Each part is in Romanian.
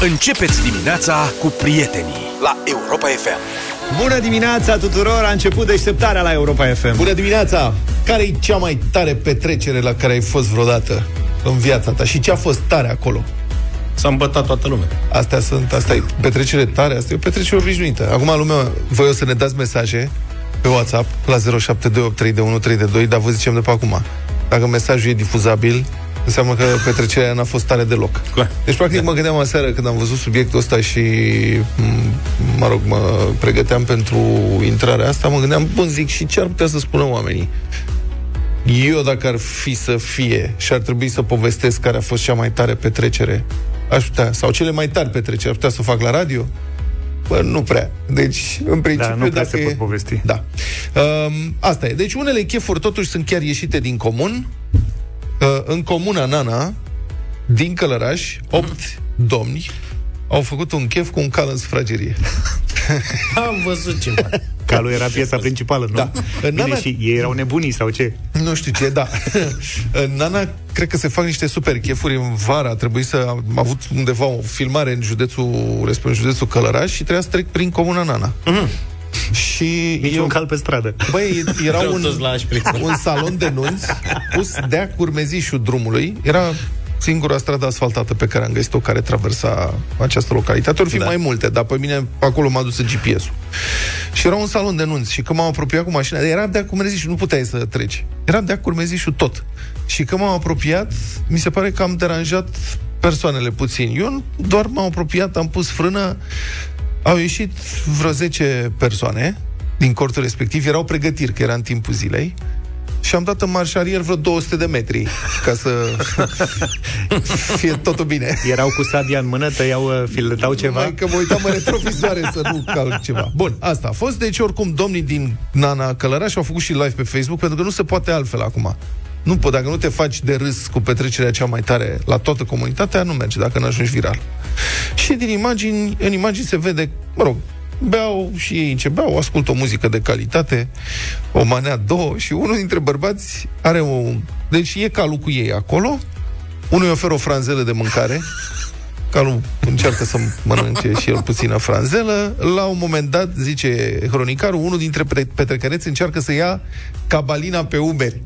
Începeți dimineața cu prietenii la Europa FM. Bună dimineața tuturor! A început deșteptarea la Europa FM. Bună dimineața! Care e cea mai tare petrecere la care ai fost vreodată în viața ta? Și ce a fost tare acolo? S-a îmbătat toată lumea. Astea sunt, asta e petrecere tare, asta e o petrecere obișnuită. Acum, lumea, voi o să ne dați mesaje pe WhatsApp la 07283132, dar vă zicem de pe acum. Dacă mesajul e difuzabil, înseamnă că petrecerea n-a fost tare deloc. Clar. Deci, practic, mă gândeam aseară când am văzut subiectul ăsta și, m- mă rog, mă pregăteam pentru intrarea asta, mă gândeam, bun, zic, și ce ar putea să spună oamenii? Eu, dacă ar fi să fie și ar trebui să povestesc care a fost cea mai tare petrecere, aș putea, sau cele mai tari petreceri, ar putea să o fac la radio? Bă, nu prea. Deci, în principiu, nu prea dacă se e... pot povesti. Da. Um, asta e. Deci, unele chefuri totuși sunt chiar ieșite din comun. Uh, în comuna Nana, din Călăraș, opt domni au făcut un chef cu un cal în sufragerie. Am văzut ceva. Calul era piesa principală, nu? Da. În Bine, Nana- și ei erau nebunii sau ce? Nu știu ce, da. în Nana, cred că se fac niște super chefuri în vara. A trebuit să am avut undeva o filmare în județul, respectiv în județul Călăraș și trebuia să trec prin comuna Nana. Și Nici eu, un cal pe stradă. Băi, era Vreau un, toți la șpriță. un salon de nunți pus de curmezișul drumului. Era singura stradă asfaltată pe care am găsit-o care traversa această localitate. Or fi da. mai multe, dar pe mine acolo m-a dus GPS-ul. Și era un salon de nunți și când m-am apropiat cu mașina, era de curmezișul, nu puteai să treci. Era de curmezișul tot. Și când m-am apropiat, mi se pare că am deranjat persoanele puțin. Eu doar m-am apropiat, am pus frână, au ieșit vreo 10 persoane din cortul respectiv, erau pregătiri, că era în timpul zilei, și am dat în marșarier vreo 200 de metri ca să fie totul bine. Erau cu sabia în mână, tăiau, uh, filetau ceva. Mai că mă uitam în retrovizoare să nu calc ceva. Bun, asta a fost. Deci, oricum, domnii din Nana Călăraș au făcut și live pe Facebook, pentru că nu se poate altfel acum. Nu pot, dacă nu te faci de râs cu petrecerea cea mai tare la toată comunitatea, nu merge, dacă nu ajungi viral. Și din imagini, în imagini se vede, mă rog, beau și ei în ce beau, ascultă o muzică de calitate, o manea, două, și unul dintre bărbați are un... Deci e calul cu ei acolo, unul îi oferă o franzelă de mâncare, calul încearcă să mănânce și el puțină franzelă. La un moment dat, zice hronicarul, unul dintre pre- petrecăreți încearcă să ia cabalina pe umeri.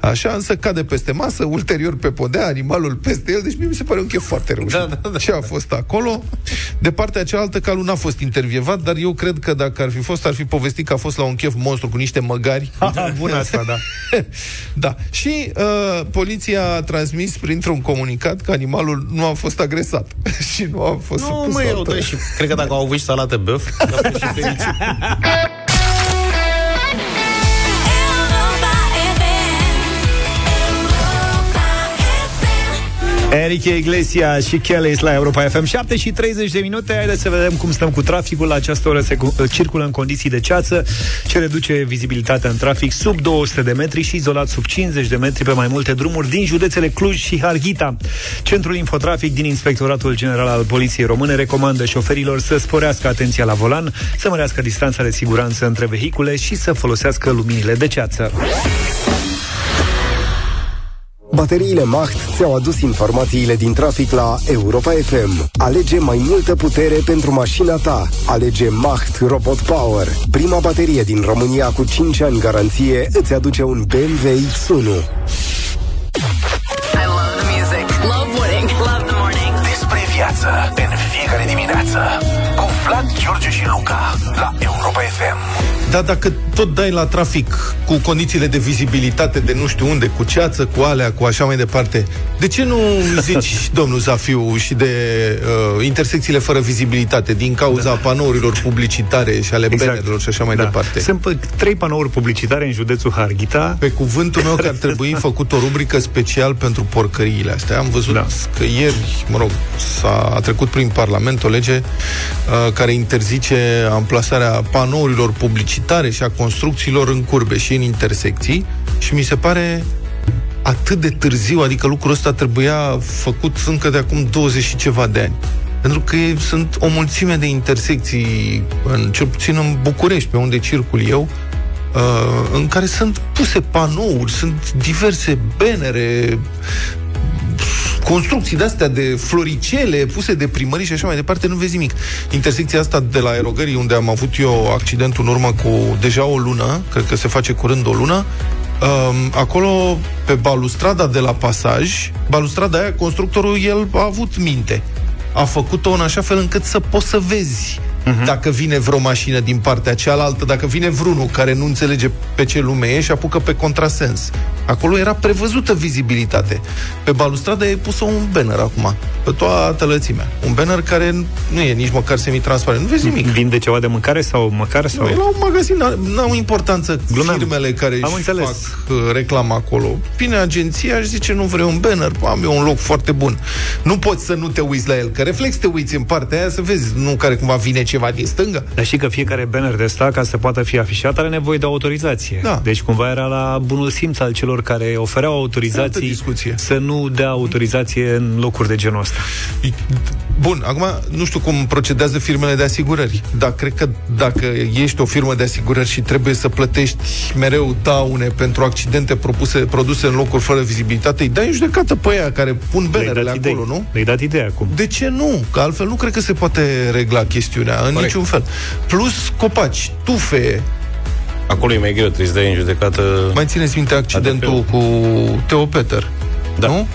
Așa, însă cade peste masă, ulterior pe podea, animalul peste el, deci mie mi se pare un chef foarte reușit. Da, da, da. Ce a fost acolo? De partea cealaltă, calul n-a fost intervievat, dar eu cred că dacă ar fi fost, ar fi povestit că a fost la un chef monstru cu niște măgari. Ah, Bun asta, da. da. Și uh, poliția a transmis printr-un comunicat că animalul nu a fost agresat și nu a fost Nu, supus mă, eu, altă- da, și cred că dacă au avut și salată băf, a fost și fericit. Enrique Iglesias și Kelly la Europa FM 7 și 30 de minute. Haideți să vedem cum stăm cu traficul. La această oră se cu- circulă în condiții de ceață Ce reduce vizibilitatea în trafic Sub 200 de metri și izolat sub 50 de metri Pe mai multe drumuri din județele Cluj și Harghita. Centrul Infotrafic din Inspectoratul General al Poliției Române Recomandă șoferilor să sporească atenția la volan Să mărească distanța de siguranță între vehicule Și să folosească luminile de ceață Bateriile Macht ți-au adus informațiile din trafic la Europa FM. Alege mai multă putere pentru mașina ta. Alege Macht Robot Power. Prima baterie din România cu 5 ani garanție îți aduce un BMW X1. I love the music. Love winning. Love the morning. Despre viață în fiecare dimineață cu Vlad, George și Luca la Europa FM. Dar dacă tot dai la trafic cu condițiile de vizibilitate de nu știu unde, cu ceață, cu alea, cu așa mai departe, de ce nu zici, domnul Zafiu, și de uh, intersecțiile fără vizibilitate din cauza da. panourilor publicitare și ale exact. bannerelor și așa mai da. departe? Sunt pe trei panouri publicitare în județul Harghita Pe cuvântul meu că ar trebui făcut o rubrică special pentru porcăriile astea. Am văzut Da. da. că ieri, mă rog, s-a a trecut prin Parlament o lege uh, care interzice amplasarea panourilor publicitare și a construcțiilor în curbe și în intersecții și mi se pare atât de târziu, adică lucrul ăsta trebuia făcut încă de acum 20 și ceva de ani. Pentru că e- sunt o mulțime de intersecții, în, cel puțin în București, pe unde circul eu, uh, în care sunt puse panouri, sunt diverse bannere, construcții de-astea de floricele puse de primării și așa mai departe, nu vezi nimic. Intersecția asta de la aerogării, unde am avut eu accidentul în urmă cu deja o lună, cred că se face curând o lună, Um, acolo, pe balustrada de la pasaj, balustrada aia, constructorul, el a avut minte. A făcut-o în așa fel încât să poți să vezi uh-huh. dacă vine vreo mașină din partea cealaltă, dacă vine vreunul care nu înțelege pe ce lume e și apucă pe contrasens. Acolo era prevăzută vizibilitate. Pe balustradă e pusă un banner acum, pe toată lățimea. Un banner care nu e nici măcar semi-transparent. Nu vezi nimic. Vinde ceva de mâncare sau măcar? Sau... Nu, e la un magazin, n- n-au importanță Glumeam. firmele care Am își înțeles. fac uh, reclamă acolo. Vine agenția și zice, nu vrei un banner? Am eu un loc foarte bun. Nu poți să nu te uiți la el, că reflex te uiți în partea aia să vezi, nu care cumva vine ceva din stânga. Dar știi că fiecare banner de ăsta, ca să poată fi afișat, are nevoie de autorizație. Da. Deci cumva era la bunul simț al celor care ofereau Altă autorizații discuție. să nu dea autorizație în locuri de genul ăsta. Bun, acum nu știu cum procedează firmele de asigurări, dar cred că dacă ești o firmă de asigurări și trebuie să plătești mereu daune pentru accidente propuse, produse în locuri fără vizibilitate, îi dai în judecată pe aia care pun Le-ai banerele dat acolo, idei. nu? Le-ai dat ideea acum. De ce nu? Că altfel nu cred că se poate regla chestiunea în Corect. niciun fel. Plus copaci, tufe. Acolo e mai greu, trebuie să dai în judecată... Mai țineți minte accidentul cu Teo Peter? Da. Nu?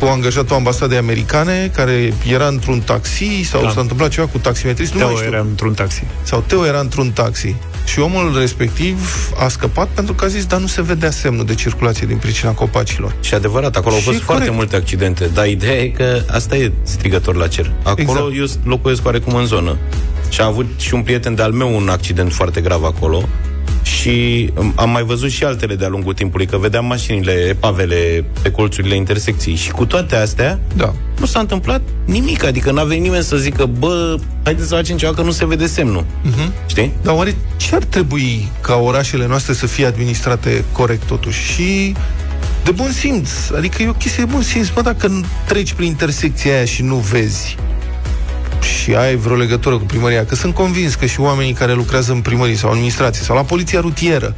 Cu angajatul ambasadei americane care era într-un taxi sau Da. s-a întâmplat ceva cu taximetrist, nu mai Teo știu. era într-un taxi. Sau Teo era într-un taxi și omul respectiv a scăpat pentru că a zis, dar nu se vedea semnul de circulație din pricina copacilor. Și adevărat, acolo au Și fost foarte corect. multe accidente, dar ideea e că asta e strigător la cer. Acolo Exact. eu s- locuiesc oarecum în zonă. Și a avut și un prieten de-al meu un accident foarte grav acolo și um, am mai văzut și altele de-a lungul timpului, că vedeam mașinile, epavele pe colțurile intersecției. Și cu toate astea, Da. nu s-a întâmplat nimic. Adică n-a venit nimeni să zică, bă, haideți să facem ceva că nu se vede semnul. Uh-huh. Știi? Dar oare ce ar trebui ca orașele noastre să fie administrate corect totuși? Și de bun simț. Adică e o chestie de bun simț. Mă, dacă nu treci prin intersecția aia și nu vezi și ai vreo legătură cu primăria, că sunt convins că și oamenii care lucrează în primărie sau administrație sau la poliția rutieră,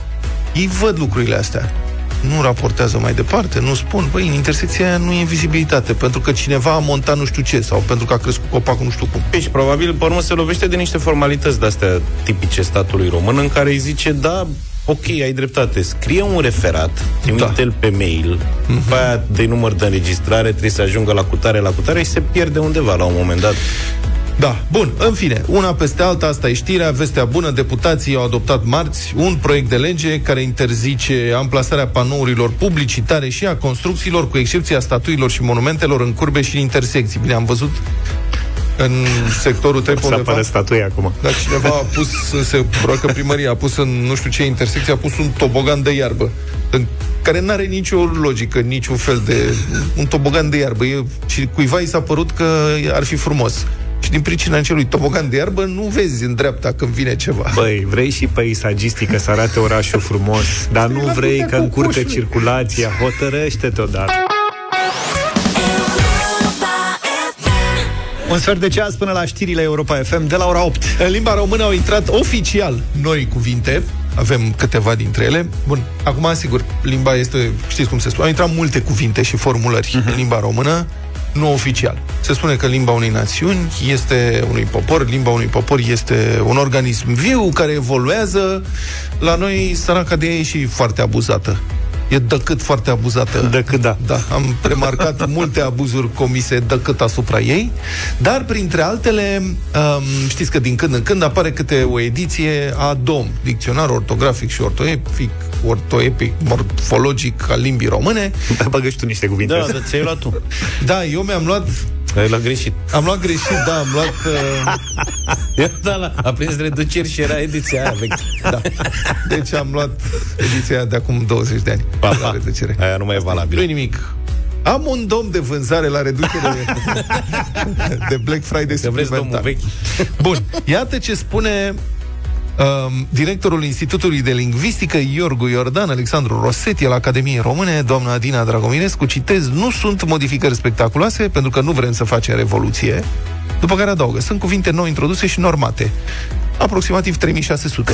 ei văd lucrurile astea. Nu raportează mai departe, nu spun, băi, în intersecția aia nu e vizibilitate, pentru că cineva a montat nu știu ce, sau pentru că a crescut copacul nu știu cum. Deci, probabil, pe urmă, se lovește de niște formalități de-astea tipice statului român, în care îi zice, da, ok, ai dreptate, scrie un referat, trimite-l pe mail, Mhm. pe aia de număr de înregistrare, trebuie să ajungă la cutare, la cutare și se pierde undeva la un moment dat. Da, bun, în fine, una peste alta, asta e știrea, vestea bună, deputații au adoptat marți un proiect de lege care interzice amplasarea panourilor publicitare și a construcțiilor, cu excepția statuilor și monumentelor în curbe și în intersecții. Bine, am văzut în sectorul 3 Să apară statuia acum. dar cineva a pus, se probabil că primăria a pus în nu știu ce intersecție, a pus un tobogan de iarbă, în care nu are nicio logică, niciun fel de... un tobogan de iarbă. E, și cuiva i s-a părut că ar fi frumos. Și din pricina acelui tobogan de iarbă nu vezi în dreapta când vine ceva. Băi, vrei și peisagistic, că să arate orașul frumos, dar nu la vrei putea că cu încurcă coșurile. circulația. Hotărăște-te odată. Un sfert de ceas până la știrile Europa FM de la ora 8. În limba română au intrat oficial noi cuvinte, avem câteva dintre ele. Bun, acum, sigur, limba este, știți cum se spune, au intrat multe cuvinte și formulări uh-huh. în limba română, nu oficial. Se spune că limba unei națiuni este unui popor, limba unui popor este un organism viu care evoluează. La noi, săraca de ea e și foarte abuzată. E decât foarte abuzată. Decât da. Da, am remarcat multe abuzuri comise decât asupra ei, dar printre altele, um, știți că din când în când apare câte o ediție a DOM, Dicționar Ortografic și Ortoepic, ortoepic, morfologic al limbii române. Da, băgă și tu niște cuvinte. Da, dar ți-ai luat tu. Da, eu mi-am luat, Ai la greșit. am luat greșit, da, am luat, uh, Eu, da, la, a prins reduceri și era ediția aia vechi. da, deci am luat ediția de acum 20 de ani. Pa, La pa. reducere. Aia nu mai e Nu valabil. nimic. Am un dom de vânzare la reducere de Black Friday Că vreți domnul suplimentar. vechi. Bun, iată ce spune um, directorul Institutului de Lingvistică Iorgu Iordan, Alexandru Rosetti, al Academiei Române, doamna Adina Dragomirescu, citez, nu sunt modificări spectaculoase, pentru că nu vrem să facem revoluție, După care adaugă, sunt cuvinte nou introduse și normate. Aproximativ 3600.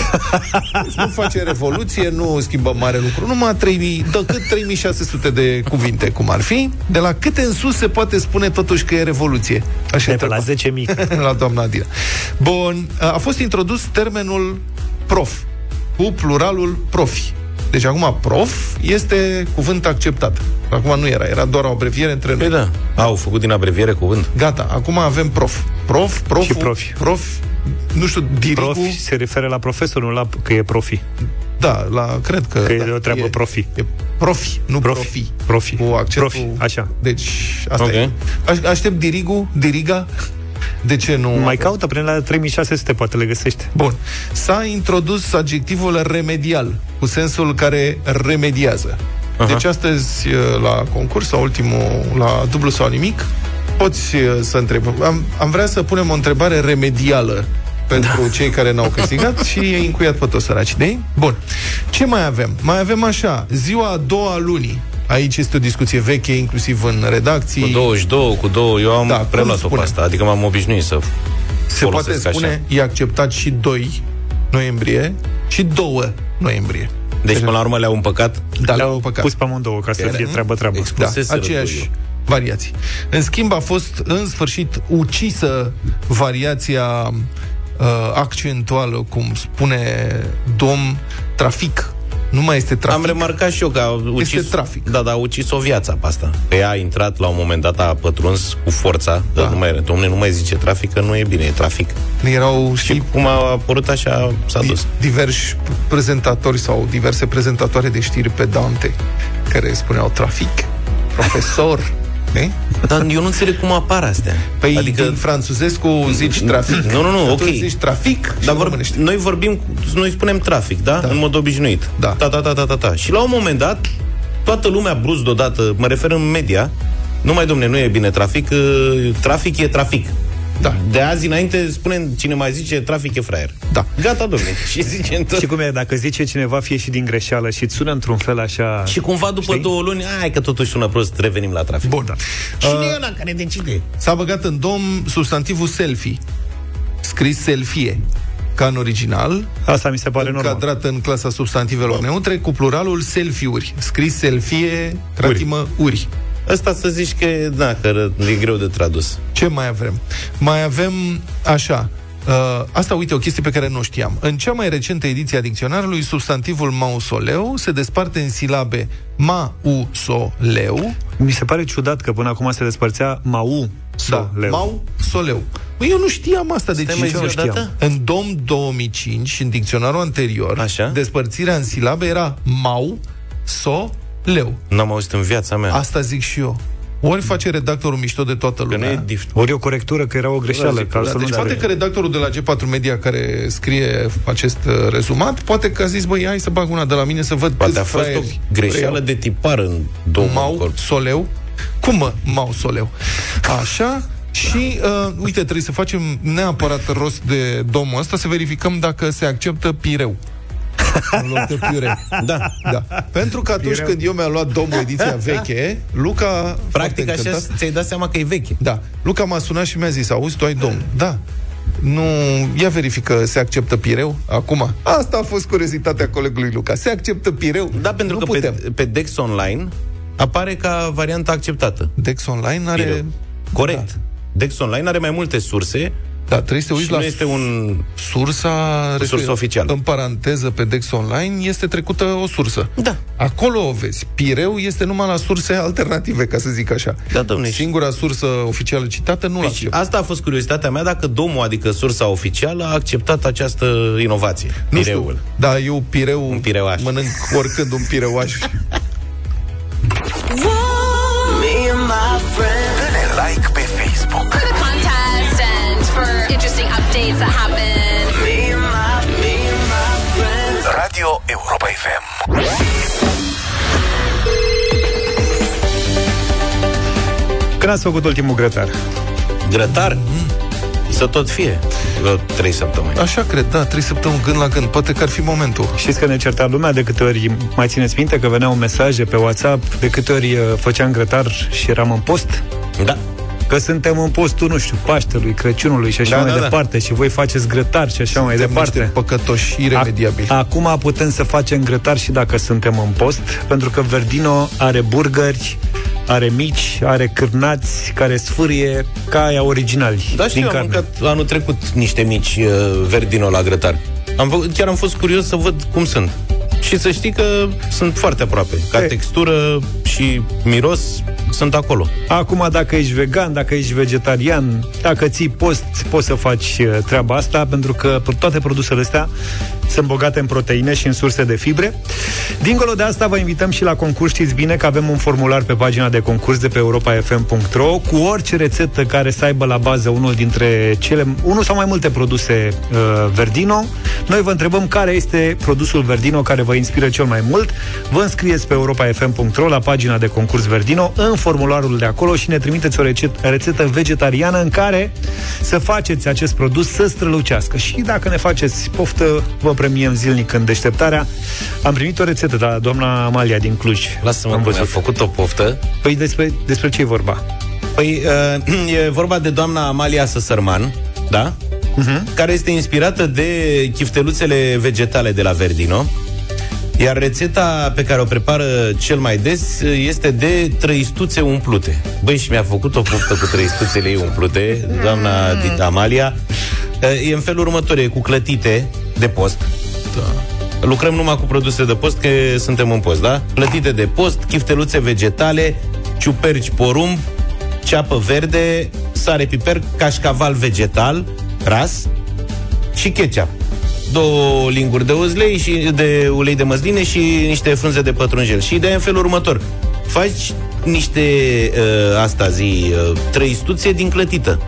Deci nu face revoluție, nu schimbă mare lucru, numai 3000, dă cât 3600 de cuvinte, cum ar fi. De la câte în sus se poate spune totuși că e revoluție? Așa De pe la întreba. 10.000. la doamna Adina. Bun, a fost introdus termenul prof, cu pluralul profi. Deci acum prof este cuvânt acceptat. Acum nu era, era doar o abreviere între noi. Păi da, au făcut din abreviere cuvânt. Gata, acum avem prof. Prof, prof, Și profi. prof, nu știu, dirigu, Profi se referă la profesor, nu la că e profi. da, la, cred că... Că e da, o treabă profi. E profi, nu Profi. profi. Profi. Cu accentul... Profi, așa. Deci, asta Ok. e. Aș, aștept dirigu, diriga. De ce nu? Mai caută prin la 3600, poate le găsește. Bun. S-a introdus adjectivul remedial, cu sensul care remediază. Aha. Deci astăzi, la concurs, sau ultimul, la dublu sau nimic, poți uh, să întrebi. Am, am vrea să punem o întrebare remedială pentru da. cei care n-au câștigat și e încuiat pe toți săraci de ei. Bun. Ce mai avem? Mai avem așa, ziua a doua a lunii. Aici este o discuție veche, inclusiv în redacții. Cu 22, cu 2, eu am Da, da, cum preluat-o spune? pe asta. Adică m-am obișnuit să Se poate folosesc spune, așa. e acceptat și 2 noiembrie și 2 noiembrie. Deci, până la urmă, le-au împăcat. Da, le-au păcat. Pus pe amândouă ca să Ele? fie treabă-treabă. Da, Expuseseră aceeași doi. variații. În schimb, a fost în sfârșit ucisă variația uh, accentuală, cum spune domn, trafic. Nu mai este trafic. Am remarcat și eu că a ucis, Este trafic. Da, da, a ucis o viață pe asta. Că ea a intrat la un moment dat, a pătruns cu forța. Da. Da. Nu mai, domne, nu mai zice trafic, că nu e bine, e trafic. Erau, Și știi, cum a apărut așa, s-a di- dus. diversi prezentatori sau diverse prezentatoare de știri pedante care spuneau trafic, profesor, ne? Dar eu nu înțeleg cum apar astea. Păi adică, din franțuzescu zici trafic. Nu, nu, nu, Tu ok. zici trafic și dar în vor, românește. noi vorbim, cu- noi spunem trafic, da? Da. În mod obișnuit. Da. Ta, ta, ta, ta, ta, ta. Și la un moment dat, toată lumea brusc deodată, mă refer în media, nu mai, domne, nu e bine trafic, uh, trafic e trafic. Da. De azi înainte spunem, cine mai zice trafic e fraier. Da. Gata, domne. Și zice tot. Și cum e, dacă zice cineva fie și din greșeală și îți sună într-un fel așa... Și cumva după Știi? două luni, hai că totuși sună prost, revenim la trafic. Bun. Da. Cine e ăla care decide? S-a băgat în dom substantivul selfie, scris selfie, ca în original, Asta mi se pare normal. încadrat în clasa substantivelor neutre, cu pluralul selfie-uri, scris selfie, cratimă, uri. Ăsta să zici că, da, că e greu de tradus. Ce mai avem? Mai avem așa. Uh, asta, uite, o chestie pe care nu o știam. În cea mai recentă ediție a dicționarului, substantivul mausoleu se desparte în silabe ma-u-so-leu, Mi se pare ciudat că până acum se despărțea mau da, leu. mau-soleu. Băi, eu nu știam asta, deci Stai mai eu zi nu o știam. dată? În dom 2005, în dicționarul anterior, Așa. despărțirea în silabe era mau, so, leu. N-am auzit în viața mea. Asta zic și eu. Ori face redactorul mișto de toată Că nu lumea. e dif- Ori o corectură, că era o greșeală. zic, Că altfel Da, deci nu poate are- că redactorul de la G4 Media care scrie acest uh, rezumat, poate că a zis, băi, hai să bag una de la mine să văd Poate câți a fost o fraieri greșeală preiau. de tipar în două Mau corp. Soleu. Cum mă, Mau Soleu? Așa, și, uh, uite, trebuie să facem neapărat rost de domul ăsta, să verificăm dacă se acceptă pireu. În loc de piure. Da. Da. Pentru că atunci Pireu. când eu mi-am luat domul ediția veche, Luca... Practic foarte așa încântat- ți-ai dat seama că e veche. Da. Luca m-a sunat și mi-a zis, auzi, tu ai domn. Da. Nu, ia verifică, se acceptă pireu acum. Asta a fost curiozitatea colegului Luca. Se acceptă pireu? Da, pentru nu că putem. pe, pe Dex Online apare ca varianta acceptată. Dex Online are... Pireu. Corect. Da. Dex Online are mai multe surse Da, trebuie să te și uiți nu la este un... sursa... sursă oficială. În paranteză, pe Dex Online este trecută o sursă. Da. Acolo o vezi. Pireu este numai la surse alternative, ca să zic așa. Da, domne, și- Singura sursă oficială citată nu la Deci, asta a fost curiozitatea mea, dacă domul, adică sursa oficială, a acceptat această inovație. Nu Pireul. știu, da, eu pireu Un pireuaș. mănânc oricând un pireuaș. Dă-ne like pe interesting updates that happen. Radio Europa FM. Când ați făcut ultimul grătar? Grătar? Să tot fie. Vreo trei săptămâni. Așa cred, da, trei săptămâni gând la gând. Poate că ar fi momentul. Știți că ne certa lumea de câte ori, mai țineți minte că veneau mesaje pe WhatsApp, de câte ori uh, făceam grătar și eram în post? Da. Că suntem în postul, nu știu, Paștelui, Crăciunului și așa Da, mai da, da. departe și voi faceți grătar și așa mai Suntem departe. niște păcătoși iremediabili. Ac- Acum putem să facem grătar și dacă suntem în post, pentru că Verdino are burgeri, are mici, are cârnați care sfârie ca aia originali Da, și din eu am carne. mâncat anul trecut niște mici uh, verdino la grătar. Am făcut, chiar am fost curios să văd cum sunt. Și să știi că sunt foarte aproape. Ca E. textură și miros sunt acolo. Acum, dacă ești vegan, dacă ești vegetarian, dacă ții post, poți să faci uh, treaba asta, pentru că toate produsele astea sunt bogate în proteine și în surse de fibre. Dincolo de asta, vă invităm și la concurs. Știți bine că avem un formular pe pagina de concurs de pe europafm.ro cu orice rețetă care să aibă la bază unul dintre cele, unul sau mai multe produse uh, Verdino. Noi vă întrebăm care este produsul Verdino care vă inspiră cel mai mult. Vă înscrieți pe europafm.ro la pagina de concurs Verdino în formularul de acolo și ne trimiteți o recet- rețetă vegetariană în care să faceți acest produs să strălucească. Și dacă ne faceți poftă, vă premiem zilnic în deșteptarea. Am primit o rețetă de la doamna Amalia din Cluj. Lasă-mă Am că mi-a văzut. făcut o poftă. Păi despre, despre ce e vorba? Păi, uh, e vorba de doamna Amalia Săsărman, da? Uh-huh. Care este inspirată de chifteluțele vegetale de la Verdino. Iar rețeta pe care o prepară cel mai des este de trăistuțe umplute. Băi, și mi-a făcut o poftă cu trăistuțele ei umplute, doamna Dita Amalia. E în felul următor, e cu clătite de post. Da. Lucrăm numai cu produse de post, că suntem în post, da? Plătite de post, chifteluțe vegetale, ciuperci porumb, ceapă verde, sare piper, cașcaval vegetal, ras și ketchup. Două linguri de uzlei și de ulei de măsline și niște frunze de pătrunjel. Și ideea e în felul următor. Faci niște, uh, asta zi, uh, trăistuțe din clătită.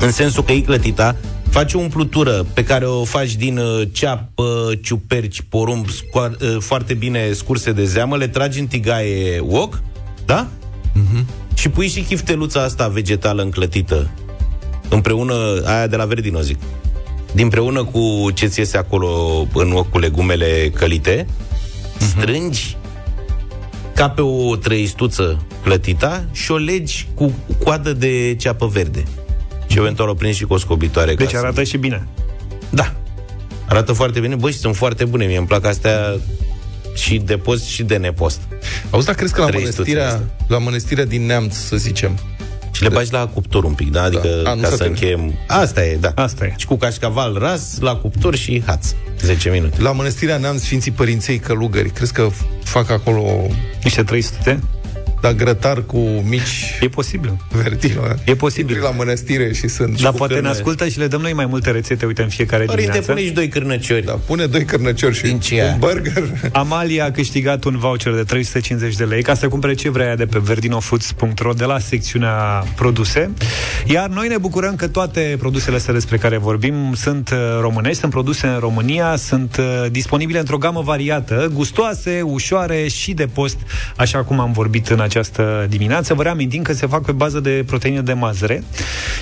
În sensul că e clătita, faci o umplutură pe care o faci din uh, ceapă, ciuperci, porumb, scoa- uh, foarte bine scurse de zeamă, le tragi în tigaie wok, da? Și pui și chifteluța asta vegetală înclătită împreună, aia de la Verdino zic, dinpreună cu ce ți iese acolo în ochi cu legumele călite, strângi ca pe o trăistuță clătita și o legi cu coadă de ceapă verde. Și eventual o prinzi și cu o scobitoare. ca Deci să- arată și bine. Da. Arată foarte bine. Băi, și sunt foarte bune. Mie îmi plac astea și de post și de nepost. Auzi, dar crezi că la Trăistuțele mănăstirea, astea. la mănăstirea din Neamț, să zicem, Și le bagi la cuptor un pic, da? Adică A, nu ca se să termină. încheiem... Asta e, da. Asta e. Și cu cașcaval ras, la cuptor și haț. 10 minute. la mănăstirea Neamț, Sfinții Părinței Călugări, crezi că fac acolo Niște 300? Da, grătar cu mici E posibil. verdino? E posibil. Intri la mănăstire și sunt... Dar cu poate ne cârne. ascultă și le dăm noi mai multe rețete, uite, în fiecare Părinte, dimineață. pune și doi cârnăciori. Da, pune doi cărnăciori și Din ce? un burger. Amalia a câștigat un voucher de 350 de lei ca să cumpere ce vrea ea de pe verdinofoods.ro de la secțiunea produse. Iar noi ne bucurăm că toate produsele astea despre care vorbim sunt uh, românești, sunt produse în România, sunt uh, disponibile într-o gamă variată, gustoase, ușoare și de post, așa cum am vorbit în această dimineață. Vă reamintim că se fac pe bază de proteine de mazăre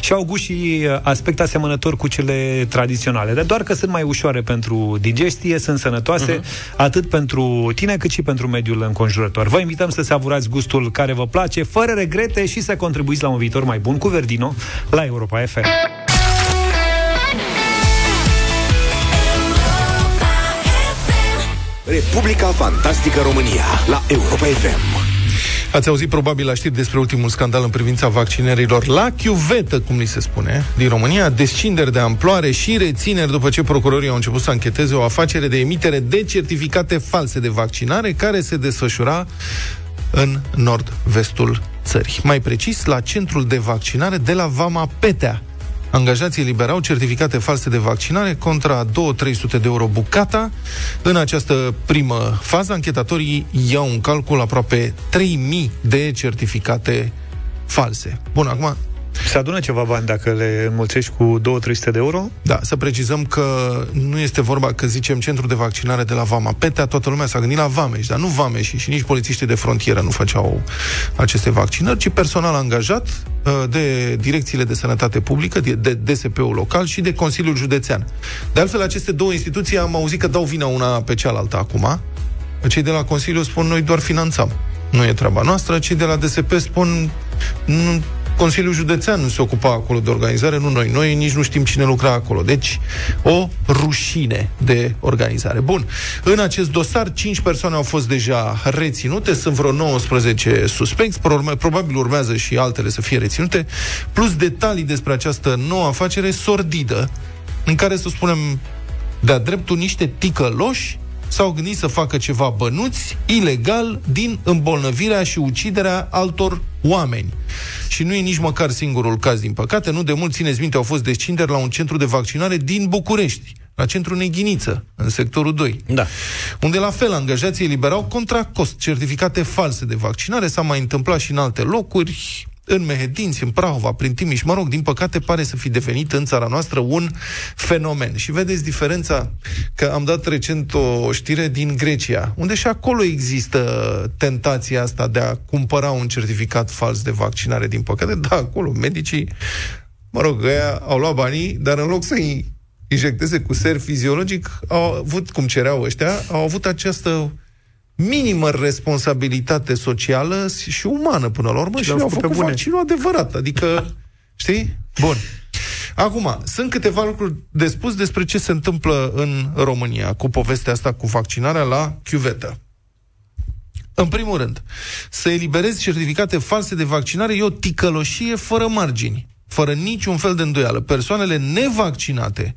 și au gust și uh, aspect asemănător cu cele tradiționale, dar doar că sunt mai ușoare pentru digestie, sunt sănătoase, uh-huh. atât pentru tine cât și pentru mediul înconjurător. Vă invităm să savurați gustul care vă place, fără regrete și să contribuiți la un viitor mai bun cu Verdino la Europa FM. Republica Fantastică România la Europa FM. Ați auzit probabil la știri despre ultimul scandal în privința vaccinărilor la chiuvetă, cum li se spune, din România, descinderi de amploare și rețineri după ce procurorii au început să ancheteze o afacere de emitere de certificate false de vaccinare care se desfășura în nord-vestul țării. Mai precis, la centrul de vaccinare de la Vama Petea. Angajații eliberau certificate false de vaccinare contra 2-300 de euro bucata. În această primă fază, anchetatorii iau în calcul aproape 3000 de certificate false. Bun, acum Se adună ceva bani dacă le înmulțești cu 2-300 de euro? Da, să precizăm că nu este vorba că zicem centru de vaccinare de la Vama Petea, toată lumea s-a gândit la Vameș, dar nu Vameș și nici polițiștii de frontieră nu făceau aceste vaccinări, ci personal angajat uh, de direcțiile de sănătate publică, de de DSP-ul local și de Consiliul Județean. De altfel, aceste două instituții am auzit că dau vina una pe cealaltă acum. Cei de la Consiliu spun noi doar finanțăm. Nu e treaba noastră. Cei de la DSP spun nu, Consiliul Județean se ocupa acolo de organizare, nu noi. Noi nici nu știm cine lucra acolo. Deci, o rușine de organizare. Bun. În acest dosar, 5 persoane au fost deja reținute, sunt vreo 19 suspecți, probabil urmează și altele să fie reținute, plus detalii despre această nouă afacere sordidă, în care, să spunem, de-a dreptul niște ticăloși s-au gândit să facă ceva bănuți, ilegal, din îmbolnăvirea și uciderea altor oameni. Și nu e nici măcar singurul caz, din păcate. Nu de mult, țineți minte, au fost descinderi la un centru de vaccinare din București, la centrul Neghiniță, în sectorul 2. Da. Unde la fel angajații eliberau contra cost certificate false de vaccinare. S-a mai întâmplat și în alte locuri în Mehedinți, în Prahova, prin Timiș, mă rog, din păcate pare să fi devenit în țara noastră un fenomen. Și vedeți diferența că am dat recent o știre din Grecia, unde și acolo există tentația asta de a cumpăra un certificat fals de vaccinare, din păcate. Da, acolo medicii, mă rog, ăia au luat banii, dar în loc să-i injecteze cu ser fiziologic, au avut, cum cereau ăștia, au avut această minimă responsabilitate socială și umană până la urmă și, și au făcut bune. vaccinul adevărat. Adică, știi? Bun. Acum, sunt câteva lucruri de spus despre ce se întâmplă în România cu povestea asta cu vaccinarea la chiuvetă. În primul rând, să eliberezi certificate false de vaccinare e o ticăloșie fără margini, fără niciun fel de îndoială. Persoanele nevaccinate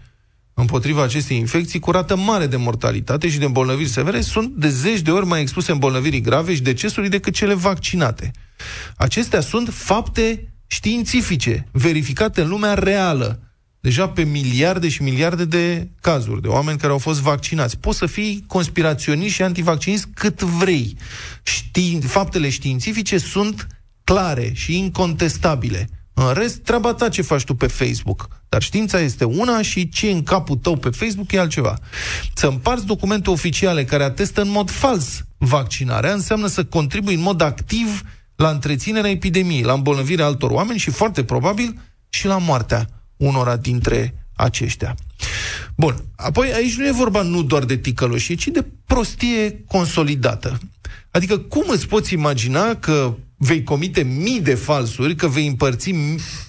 împotriva acestei infecții cu rată mare de mortalitate și de îmbolnăviri severe sunt de zeci de ori mai expuse îmbolnăvirii grave și decesului decât cele vaccinate. Acestea sunt fapte științifice, verificate în lumea reală, deja pe miliarde și miliarde de cazuri de oameni care au fost vaccinați. Poți să fii conspiraționist și antivaccinist cât vrei. Știi, faptele științifice sunt clare și incontestabile. În rest, treaba ta ce faci tu pe Facebook. Dar știința este una și ce în capul tău pe Facebook e altceva. Să împarți documente oficiale care atestă în mod fals vaccinarea înseamnă să contribui în mod activ la întreținerea epidemiei, la îmbolnăvirea altor oameni și, foarte probabil, și la moartea unora dintre aceștia. Bun, apoi aici nu e vorba nu doar de ticăloșie, ci de prostie consolidată. Adică cum îți poți imagina că vei comite mii de falsuri, că vei împărți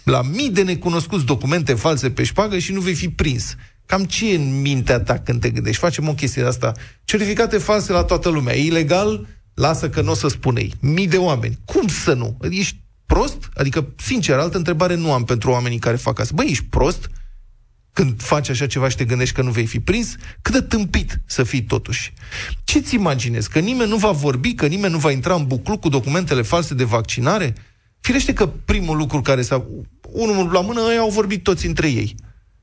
la mii de necunoscuți documente false pe șpagă și nu vei fi prins. Cam ce e în mintea ta când te gândești? Facem o chestie de asta. Certificate false la toată lumea. E ilegal? Lasă că nu o să spunei. Mii de oameni. Cum să nu? Ești prost? Adică, sincer, altă întrebare nu am pentru oamenii care fac asta. Băi, ești prost? Când faci așa ceva și te gândești că nu vei fi prins, cât de tâmpit să fii totuși. Ce-ți imaginezi? Că nimeni nu va vorbi, că nimeni nu va intra în buclu cu documentele false de vaccinare? Firește că primul lucru care s-a... Unul la mână, ei au vorbit toți între ei.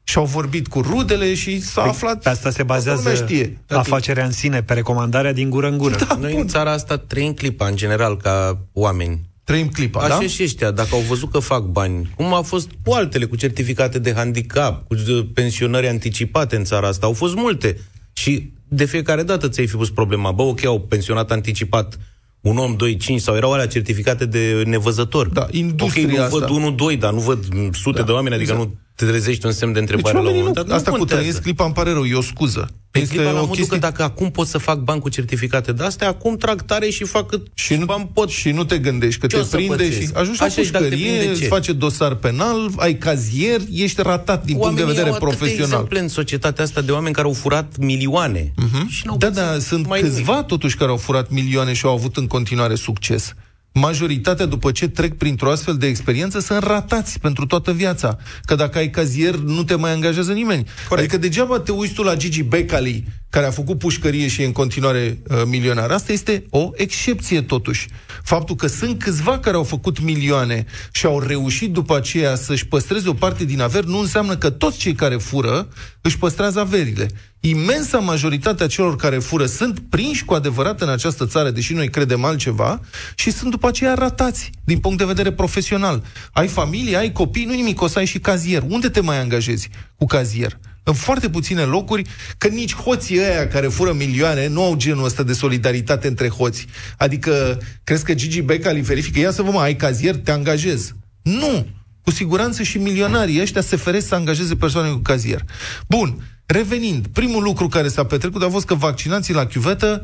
Și au vorbit cu rudele și s-a păi, aflat... Pe asta se bazează știe. afacerea în sine, pe recomandarea din gură în gură. Da, Noi bun. în țara asta trăim clipa, în general, ca oameni. Trăim clipa, Așa da? și ăștia, dacă au văzut că fac bani, cum a fost cu altele, cu certificate de handicap, cu pensionări anticipate în țara asta, au fost multe. Și de fiecare dată ți-ai fi pus problema, bă, ok, au pensionat anticipat un om, doi, cinci, sau erau alea certificate de nevăzător. Da, industria Ok, nu asta. văd unul, doi, dar nu văd sute da, de oameni, adică exact. nu te trezești un semn de întrebare deci, la un moment dat. Nu, asta cu trăiesc clipa îmi pare rău, e o scuză. Pe este clipa la modul chestie... că dacă acum pot să fac bani cu certificate de astea, acum trag tare și fac cât și nu, bani pot. Și nu te gândești că Ce te prinde și ajungi la pușcărie, îți face dosar penal, ai cazier, ești ratat din Oamenii punct de vedere profesional. în societatea asta de oameni care au furat milioane. Uh-huh. Și da, da, sunt câțiva nimic. totuși care au furat milioane și au avut în continuare succes majoritatea, după ce trec printr-o astfel de experiență, sunt ratați pentru toată viața. Că dacă ai cazier, nu te mai angajează nimeni. Corect. Adică degeaba te uiți tu la Gigi Becali, care a făcut pușcărie și e în continuare uh, milionar. Asta este o excepție, totuși. Faptul că sunt câțiva care au făcut milioane și au reușit după aceea să-și păstreze o parte din aver, nu înseamnă că toți cei care fură își păstrează averile. Imensa majoritatea celor care fură sunt prinși cu adevărat în această țară, deși noi credem altceva, și sunt după aceea ratați din punct de vedere profesional. Ai familie, ai copii, nu nimic, o să ai și cazier. Unde te mai angajezi cu cazier? În foarte puține locuri, că nici hoții ăia care fură milioane nu au genul ăsta de solidaritate între hoți. Adică, crezi că Gigi Becali verifică, ia să vă mă, ai cazier, te angajez. Nu! Cu siguranță și milionarii ăștia se feresc să angajeze persoane cu cazier. Bun, revenind, primul lucru care s-a petrecut a fost că vaccinații la chiuvetă,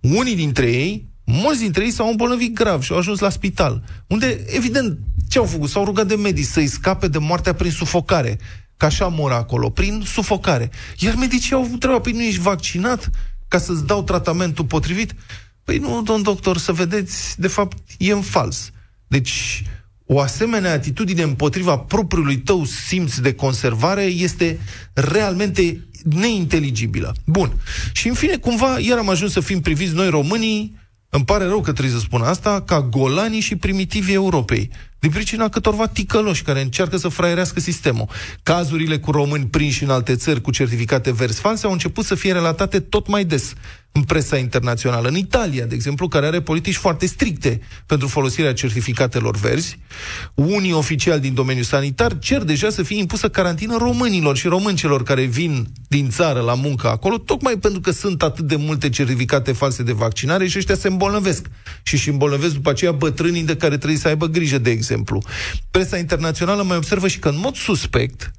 unii dintre ei, mulți dintre ei s-au îmbolnăvit grav și au ajuns la spital. Unde, evident, Ce au făcut? S-au rugat de medici să-i scape de moartea prin sufocare. Că așa mor acolo, prin sufocare. Iar medicii au întrebat, păi nu ești vaccinat ca să-ți dau tratamentul potrivit? Păi nu, domn doctor, să vedeți, de fapt, e în fals. Deci, o asemenea atitudine împotriva propriului tău simț de conservare este realmente neinteligibilă. Bun. Și în fine, cumva, iar am ajuns să fim priviți noi românii, îmi pare rău că trebuie să spun asta, ca golanii și primitivii Europei din pricina câtorva ticăloși care încearcă să fraierească sistemul. Cazurile cu români prinși în alte țări cu certificate vers false au început să fie relatate tot mai des în presa internațională. În Italia, de exemplu, care are politici foarte stricte pentru folosirea certificatelor verzi, unii oficiali din domeniul sanitar cer deja să fie impusă carantină românilor și româncelor care vin din țară la muncă acolo, tocmai pentru că sunt atât de multe certificate false de vaccinare și ăștia se îmbolnăvesc. Și și îmbolnăvesc după aceea bătrânii de care trebuie să aibă grijă, de exemplu. Presa internațională mai observă și că, în mod suspect,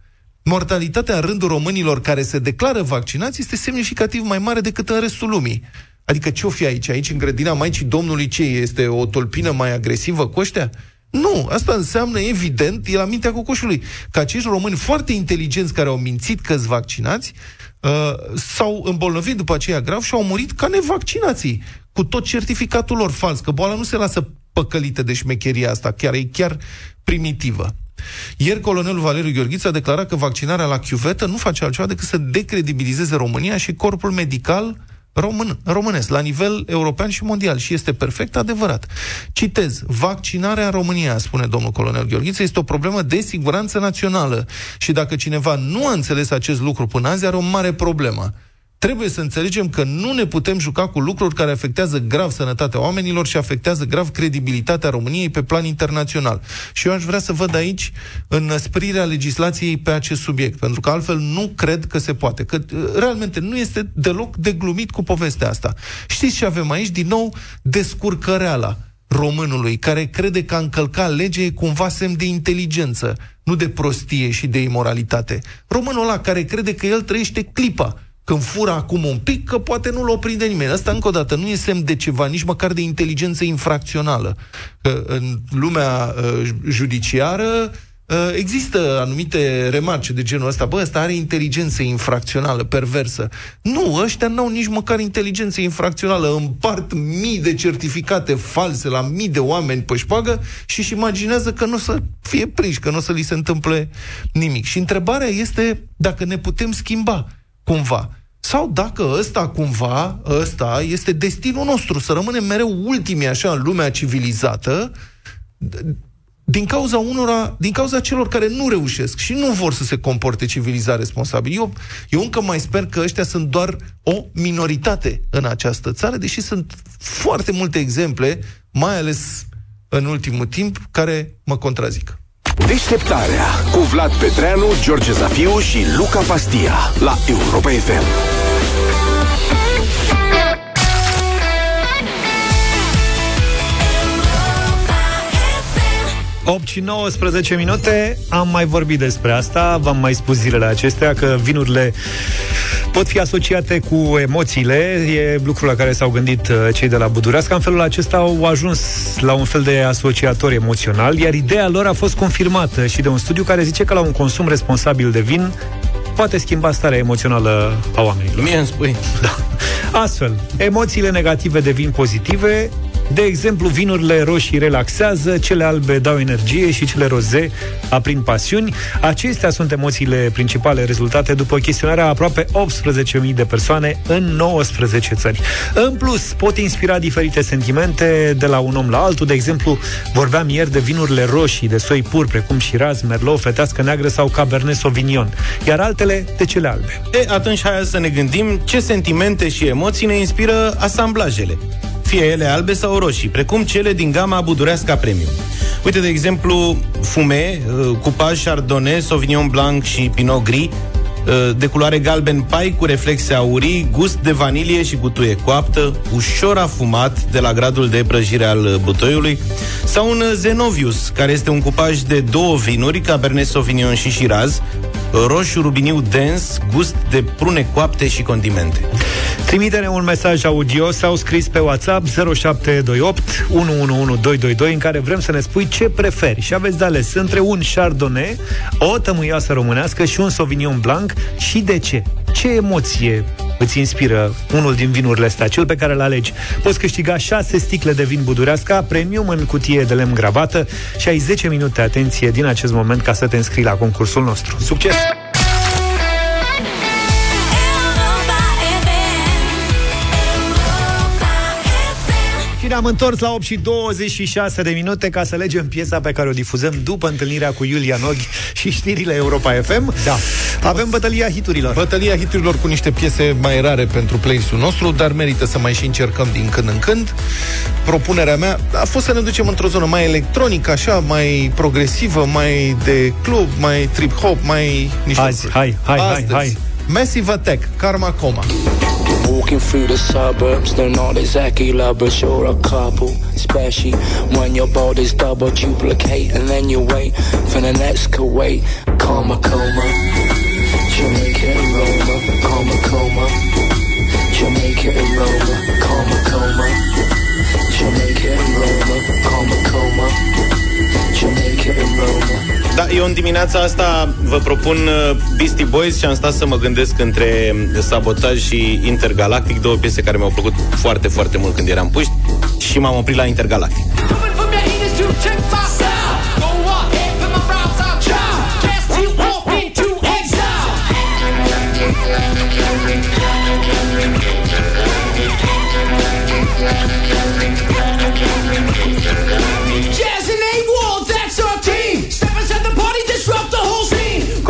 mortalitatea în rândul românilor care se declară vaccinați este semnificativ mai mare decât în restul lumii. Adică ce-o fi aici? Aici, în grădina Maicii Domnului, ce este? O tolpină mai agresivă cu ăștia? Nu, asta înseamnă, evident, e la mintea cocoșului, că acești români foarte inteligenți care au mințit că sunt vaccinați, uh, s-au îmbolnăvit după aceea grav și au murit ca nevaccinații, cu tot certificatul lor fals, că boala nu se lasă păcălită de șmecheria asta, chiar e chiar primitivă. Ieri colonelul Valeriu Gheorghiță a declarat că vaccinarea la chiuvetă nu face altceva decât să decredibilizeze România și corpul medical român, românesc, la nivel european și mondial. Și este perfect adevărat. Citez, vaccinarea în România, spune domnul colonel Gheorghiță, este o problemă de siguranță națională. Și dacă cineva nu a înțeles acest lucru până azi, are o mare problemă trebuie să înțelegem că nu ne putem juca cu lucruri care afectează grav sănătatea oamenilor și afectează grav credibilitatea României pe plan internațional. Și eu aș vrea să văd aici înăsprirea legislației pe acest subiect, pentru că altfel nu cred că se poate. Că uh, realmente nu este deloc de glumit cu povestea asta. Știți ce avem aici? Din nou, descurcăreala românului, care crede că a încălcat legea e cumva semn de inteligență, nu de prostie și de imoralitate. Românul ăla care crede că el trăiește clipa, când fură acum un pic, că poate nu-l oprinde nimeni. Asta, încă o dată, nu e semn de ceva, nici măcar de inteligență infracțională. Că în lumea uh, judiciară uh, există anumite remarce de genul ăsta. Bă, ăsta are inteligență infracțională, perversă. Nu, ăștia n-au nici măcar inteligență infracțională. Împart mii de certificate false la mii de oameni pe șpagă și își imaginează că nu o să fie prinși, că nu o să li se întâmple nimic. Și întrebarea este dacă ne putem schimba cumva. Sau dacă ăsta cumva, ăsta este destinul nostru, să rămânem mereu ultimii așa în lumea civilizată, din cauza unora, din cauza celor care nu reușesc și nu vor să se comporte civilizat responsabil. Eu, eu încă mai sper că ăștia sunt doar o minoritate în această țară, deși sunt foarte multe exemple, mai ales în ultimul timp, care mă contrazic. Deșteptarea cu Vlad Petreanu, George Zafiu și Luca Pastia la Europa FM. 8 și 19 minute, am mai vorbit despre asta, v-am mai spus zilele acestea că vinurile pot fi asociate cu emoțiile, e lucrul la care s-au gândit uh, cei de la Budurească. În felul acesta au ajuns la un fel de asociator emoțional, iar ideea lor a fost confirmată și de un studiu care zice că la un consum responsabil de vin poate schimba starea emoțională a oamenilor. Mie îmi spui. Da. Astfel, emoțiile negative devin pozitive, de exemplu, vinurile roșii relaxează, cele albe dau energie și cele roze aprind pasiuni. Acestea sunt emoțiile principale rezultate după chestionarea aproape 18.000 de persoane în 19 țări. În plus, pot inspira diferite sentimente de la un om la altul. De exemplu, vorbeam ieri de vinurile roșii, de soi pur, precum Shiraz, Merlot, Fetească Neagră sau Cabernet Sauvignon, iar altele de cele albe. E, atunci hai să ne gândim ce sentimente și emoții ne inspiră asamblajele fie ele albe sau roșii, precum cele din gama budureasca premium. Uite, de exemplu, fume, uh, cupaj Chardonnay, Sauvignon Blanc și Pinot Gris, uh, de culoare galben pai cu reflexe aurii, gust de vanilie și butuie coaptă, ușor afumat de la gradul de prăjire al butoiului, sau un Zenovius, care este un cupaj de două vinuri, Cabernet Sauvignon și Shiraz, roșu rubiniu dens, gust de prune coapte și condimente. Trimite-ne un mesaj audio sau scris pe WhatsApp 0728 111222 în care vrem să ne spui ce preferi și aveți de ales între un Chardonnay, o tămâioasă românească și un Sauvignon Blanc și de ce? Ce emoție îți inspiră unul din vinurile astea, cel pe care îl alegi? Poți câștiga 6 sticle de vin budureasca premium în cutie de lemn gravată și ai 10 minute atenție din acest moment ca să te înscrii la concursul nostru. Succes! Ne-am întors la 8 și 26 de minute ca să legem piesa pe care o difuzăm după întâlnirea cu Iulia Noghi și știrile Europa FM. Da. Avem bătălia hiturilor. Bătălia hiturilor cu niște piese mai rare pentru playlist-ul nostru, dar merită să mai și încercăm din când în când. Propunerea mea a fost să ne ducem într-o zonă mai electronică, așa, mai progresivă, mai de club, mai trip-hop, mai... Niște Azi, lucruri. hai, hai, hai, Astăzi, hai. Massive Attack, Karma Coma. Walking through the suburbs, they're not exactly lovers, you're a couple. Especially when your body's double duplicate, and then you wait for the next Kuwait. Karma coma, Jamaica and Roma, karma coma. Jamaica and Roma, karma coma. Jamaica Roma, karma coma. Jamaica and Roma. Da, eu în dimineața asta vă propun uh, Beastie Boys și am stat să mă gândesc între Sabotaj și Intergalactic, două piese care mi-au plăcut foarte, foarte mult când eram puști și m-am oprit la Intergalactic.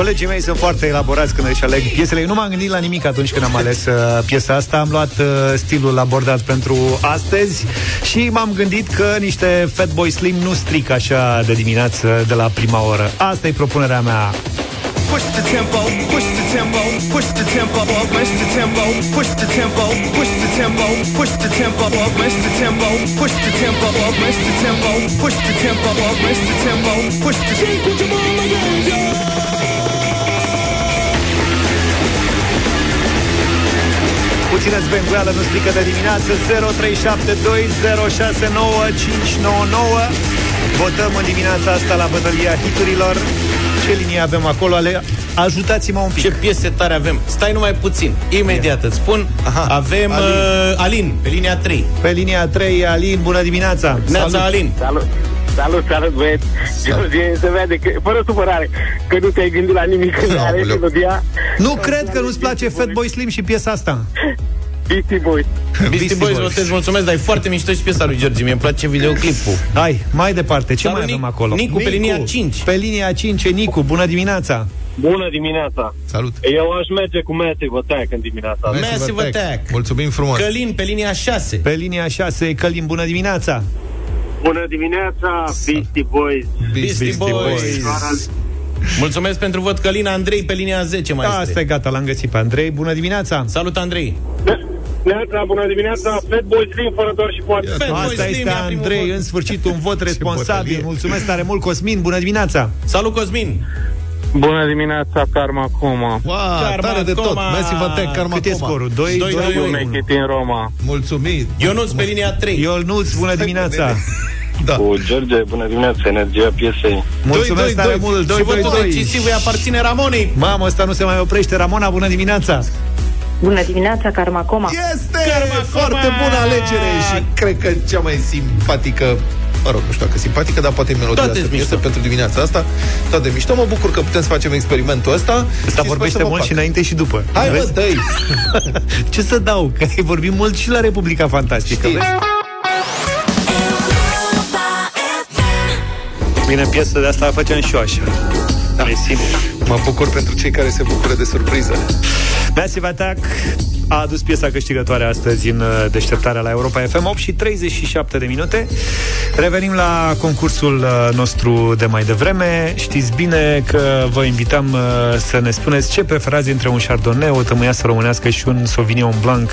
Colegii mei sunt foarte elaborați când își aleg piesele. Eu nu m-am gândit la nimic atunci când am ales uh, piesa asta. Am luat uh, stilul abordat pentru astăzi și m-am gândit că niște Fatboy Slim nu strică așa de dimineață de la prima oră. Asta e propunerea mea. Push the tempo, push the tempo, push the tempo, push the tempo, push the tempo, push the tempo, push the tempo, push the tempo, push the tempo, push the tempo, push the tempo, push the tempo, push the tempo. Puțină zbenguială nu strică de dimineață 0372069599 Votăm în dimineața asta la bătălia hiturilor Ce linie avem acolo? Ale... Ajutați-mă un pic Ce piese tare avem? Stai numai puțin. Imediat îți spun. Aha. Avem Alin. Alin. Uh, Alin, pe linia 3. Pe linia 3, Alin, bună dimineața Neața Alin. Salut! Salut, salut, băieți! George, se vede că, fără supărare, că nu te-ai gândit la nimic când ai ales Aoleu. melodia. Nu cred că nu-ți place Fatboy Slim și piesa asta Beastie Boys. Beastie Boys, vă te mulțumesc, dar e foarte mișto și piesa lui George. Mie îmi place videoclipul. Hai, mai departe, ce Salut, mai Nic- avem acolo? Nicu, pe linia 5. Pe linia 5 e Nicu, bună dimineața Bună dimineața! Salut. Eu aș merge cu Massive Attack în dimineața asta. Massive Attack. Mulțumim frumos. Călin, pe linia 6. Pe linia 6 e Călim, bună dimineața Bună dimineața, Beastie Boys! Beastie Boys. Boys. Mulțumesc pentru vot, Călin. Andrei, pe linia 10 mai Da, asta este. e gata, l-am găsit pe Andrei Bună dimineața Salut, Andrei. Neața, bună dimineața, Fatboy Slim, fără doar și poate. Fatboy Asta Slim este ia primul Andrei, vot. în sfârșit un vot responsabil bătălie. Mulțumesc tare mult, Cosmin, bună dimineața Salut, Cosmin. Bună dimineața, Karma Coma. Wow, Karma tare de tot. Coma. Massive Attack, Karma Cât e Coma. scorul? 2 Doi, 2 doi, 1 unu. din Roma. Mulțumim. Ionuț, pe linia 3. Ionuț, bună dimineața Da. Cu George, bună dimineața, energia piesei. Mulțumesc doi, tare doi. mult, 2 Și 2 votul 2 decisiv îi aparține Ramonei. Mamă, ăsta nu se mai oprește Ramona, bună dimineața Bună dimineața, Carmacoma. Este Karma foarte Coma. bună alegere și cred că cea mai simpatică Mă rog, nu știu dacă simpatică, dar poate melodia Toate asta sunt piesă mișto. pentru dimineața asta. Toate mișto. Mă bucur că putem să facem experimentul ăsta. Asta și sper vorbește să vă mult placă. și înainte și după Hai mă, Vezi? dă Ce să dau? Că ai vorbit mult și la Republica Fantastică Știi. vezi? Bine, piesă de asta făceam și eu așa da. E simplu Mă bucur pentru cei care se bucură de surpriză. Massive Attack a adus piesa câștigătoare astăzi în uh, deșteptarea la Europa FM 8 și 37 de minute. Revenim la concursul uh, nostru de mai devreme. Știți bine că vă invitam uh, să ne spuneți ce preferați între un Chardonnay, o tămâiasă românească și un Sauvignon Blanc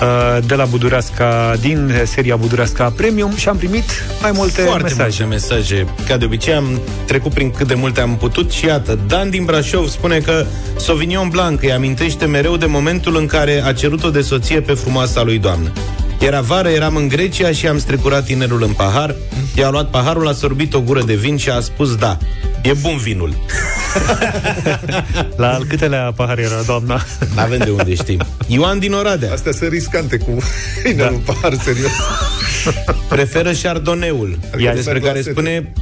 uh, de la Budureasca, din seria Budureasca Premium și am primit mai multe Foarte mesaje. multe mesaje. Ca de obicei am trecut prin cât de multe am putut și iată, Dan din Brașov spune că Sauvignon Blanc îi amintește mereu de momentul în care care a cerut-o de soție pe frumoasa lui doamnă. Era vară, eram în Grecia și am strecurat inerul în pahar. I-a luat paharul, a sorbit o gură de vin și a spus da. E bun vinul. La al câtelea pahar era doamna? N-avem de unde știm. Ioan din Oradea. Astea sunt riscante cu inerul da. pahar, serios. Preferă șardoneul, Adică despre doar care sete. spune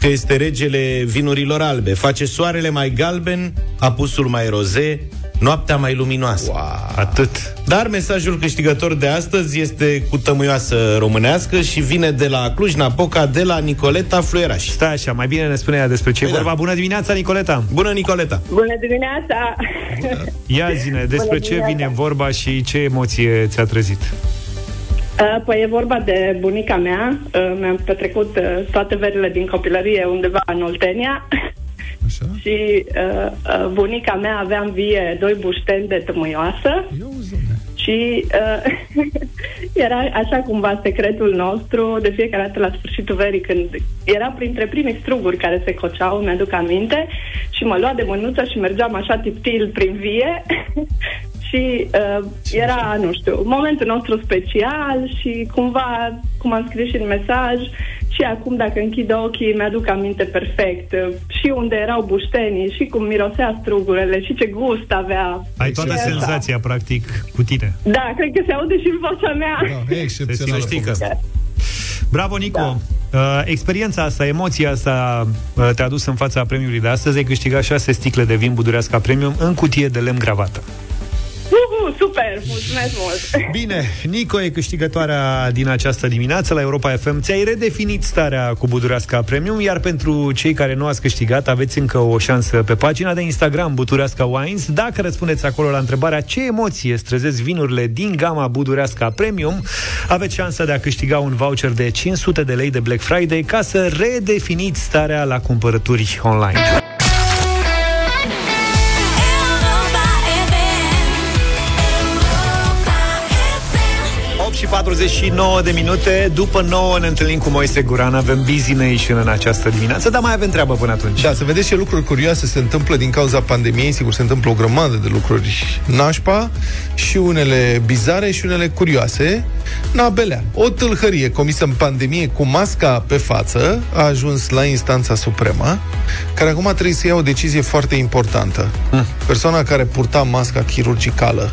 că este regele vinurilor albe. Face soarele mai galben, apusul mai roze, noaptea mai luminoasă. Wow. Atât. Dar mesajul câștigător de astăzi este cu tămâioasă românească și vine de la Cluj-Napoca, de la Nicoleta Fluieraș. Stai așa, mai bine ne spune ea despre ce e Păi da. vorba. Bună dimineața, Nicoleta! Bună, Nicoleta! Bună dimineața! Ia zine, despre Bună ce dimineața. vine vorba și ce emoție ți-a trezit? Uh, Păi e vorba de bunica mea. Uh, Mi-am petrecut uh, toate verile din copilărie undeva în Oltenia. Așa? Și uh, uh, bunica mea avea în vie doi bușteni de tămâioasă Ia uzi, domne. și uh, era așa cumva secretul nostru de fiecare dată la sfârșitul verii când era printre primii struguri care se coceau, mi-aduc aminte și mă lua de mânuță și mergeam așa tiptil prin vie și uh, era, nu știu, momentul nostru special și cumva, cum am scris și în mesaj, și acum dacă închid ochii mi-aduc aminte perfect uh, și unde erau buștenii și cum mirosea strugurele și ce gust avea. Ai toată Și așa. senzația, practic, cu tine. Da, cred că se aude și în vocea mea. Da, e excepțional. Să știi că- poveste. Bravo, Nico! Da. Uh, experiența asta, emoția asta uh, te-a dus în fața premiului de astăzi. Ai câștigat șase sticle de vin budureasca premium în cutie de lemn gravată. Uhu, super, mulțumesc mult. Bine, Nico e câștigătoarea din această dimineață la Europa FM. Ți-ai redefinit starea cu Budureasca Premium, iar pentru cei care nu ați câștigat, aveți încă o șansă pe pagina de Instagram Budureasca Wines. Dacă răspundeți acolo la întrebarea ce emoție străzesc vinurile din gama Budureasca Premium, aveți șansa de a câștiga un voucher de 500 de lei de Black Friday ca să redefiniți starea la cumpărături online. Și 49 de minute După 9 ne întâlnim cu Moise Guran Avem Busy Nation în această dimineață Dar mai avem treabă până atunci Da, să vedeți ce lucruri curioase se întâmplă din cauza pandemiei. Sigur, se întâmplă o grămadă de lucruri nașpa și unele bizare și unele curioase. Nabelea, o tâlhărie comisă în pandemie cu masca pe față a ajuns la instanța supremă, care acum trebuie să ia o decizie foarte importantă. Persoana care purta masca chirurgicală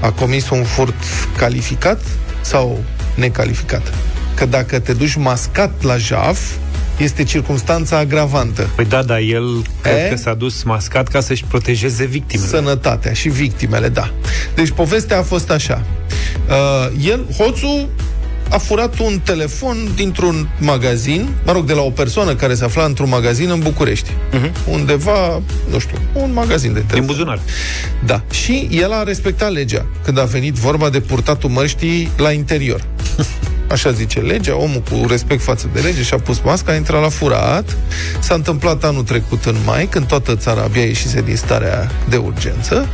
a comis un furt calificat sau necalificat? Că dacă te duci mascat la jaf, este circunstanța agravantă. Păi da, da, el cred E? că s-a dus mascat ca să-și protejeze victimele Sănătatea și victimele, da. Deci povestea a fost așa. Uh, el, hoțul, a furat un telefon dintr-un magazin, mă rog, de la o persoană care se afla într-un magazin în București. Uh-huh. Undeva, nu știu, un magazin de telefon. Din buzunar Da. Și el a respectat legea când a venit vorba de purtatul măștii la interior. Așa zice legea, omul cu respect față de lege și-a pus masca, a intrat la furat. S-a întâmplat anul trecut în mai, când toată țara abia ieșise din starea de urgență.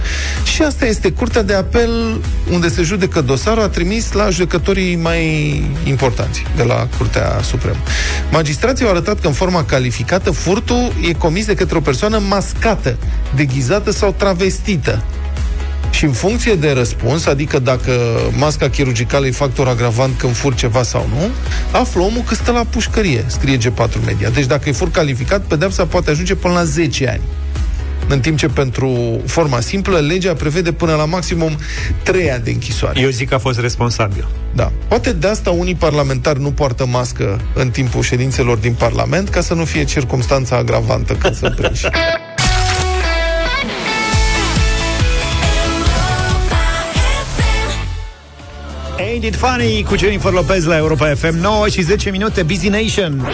Și asta este curtea de apel unde se judecă dosarul, a trimis la judecătorii mai importanți de la Curtea Supremă. Magistrații au arătat că în forma calificată furtul e comis de către o persoană mascată, deghizată sau travestită. Și în funcție de răspuns, adică dacă masca chirurgicală e factor agravant când fur ceva sau nu, află omul că stă la pușcărie, scrie G4 Media. Deci dacă e fur calificat, pedepsa poate ajunge până la 10 ani. În timp ce pentru forma simplă, legea prevede până la maximum 3 ani de închisoare. Eu zic că a fost responsabil Da. Poate de asta unii parlamentari nu poartă mască în timpul ședințelor din Parlament, ca să nu fie circumstanța agravantă când sunt prinși. Ain't it funny cu Jennifer Lopez la Europa FM 9 și 10 minute Busy Nation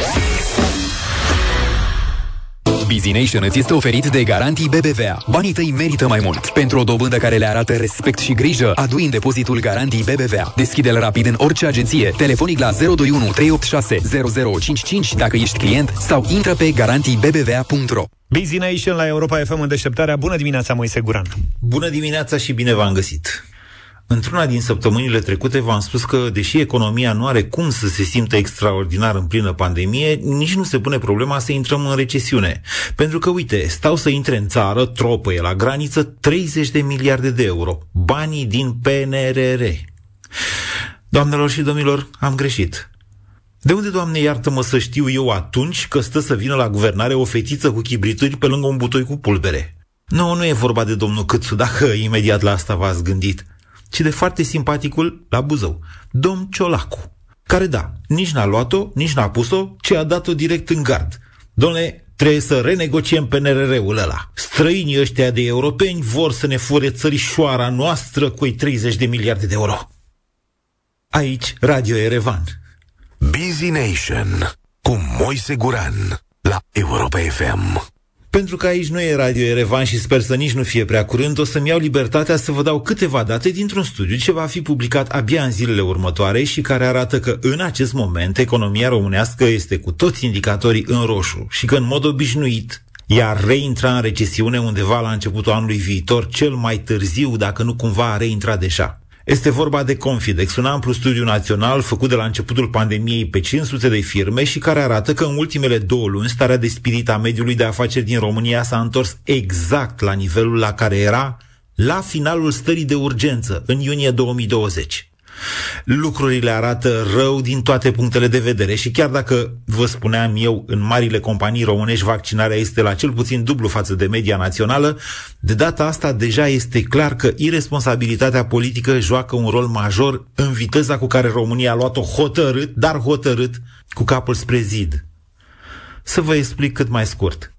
Busy Nation îți este oferit de Garantii BBVA. Banii tăi merită mai mult. Pentru o dobândă care le arată respect și grijă, adu în depozitul Garantii BBVA. Deschide-l rapid în orice agenție, telefonic la 021 386 0055 dacă ești client sau intră pe garantiibbva.ro. Busy Nation la Europa FM în deșteptarea Bună dimineața, Moise Guran Bună dimineața și bine v-am găsit! Într-una din săptămânile trecute v-am spus că, deși economia nu are cum să se simtă extraordinar în plină pandemie, nici nu se pune problema să intrăm în recesiune. Pentru că, uite, stau să intre în țară, tropăie la graniță, 30 de miliarde de euro. Banii din PNRR. Doamnelor și domnilor, am greșit. De unde, Doamne, iartă-mă să știu eu atunci că stă să vină la guvernare o fetiță cu chibrituri pe lângă un butoi cu pulbere? Nu, nu e vorba de domnul Câțu, dacă imediat la asta v-ați gândit, ci de foarte simpaticul la Buzău, domn Ciolacu, care da, nici n-a luat-o, nici n-a pus-o, ci a dat-o direct în gard. Domnule, trebuie să renegociem PNRR-ul ăla. Străinii ăștia de europeni vor să ne fure țărișoara noastră cu 30 de miliarde de euro. Aici, Radio Erevan. Busy Nation cu Moise Guran la Europa FM. Pentru că aici nu e Radio Erevan și sper să nici nu fie prea curând, o să-mi iau libertatea să vă dau câteva date dintr-un studiu ce va fi publicat abia în zilele următoare și care arată că în acest moment economia românească este cu toți indicatorii în roșu și că în mod obișnuit iar reintra în recesiune undeva la începutul anului viitor, cel mai târziu, dacă nu cumva a reintrat deja. Este vorba de Confidex, un amplu studiu național făcut de la începutul pandemiei pe 500 de firme și care arată că în ultimele două luni starea de spirit a mediului de afaceri din România s-a întors exact la nivelul la care era la finalul stării de urgență, în iunie 2020 lucrurile arată rău din toate punctele de vedere și chiar dacă, vă spuneam eu, în marile companii românești vaccinarea este la cel puțin dublu față de media națională, de data asta deja este clar că irresponsabilitatea politică joacă un rol major în viteza cu care România a luat-o hotărât, dar hotărât, cu capul spre zid. Să vă explic cât mai scurt.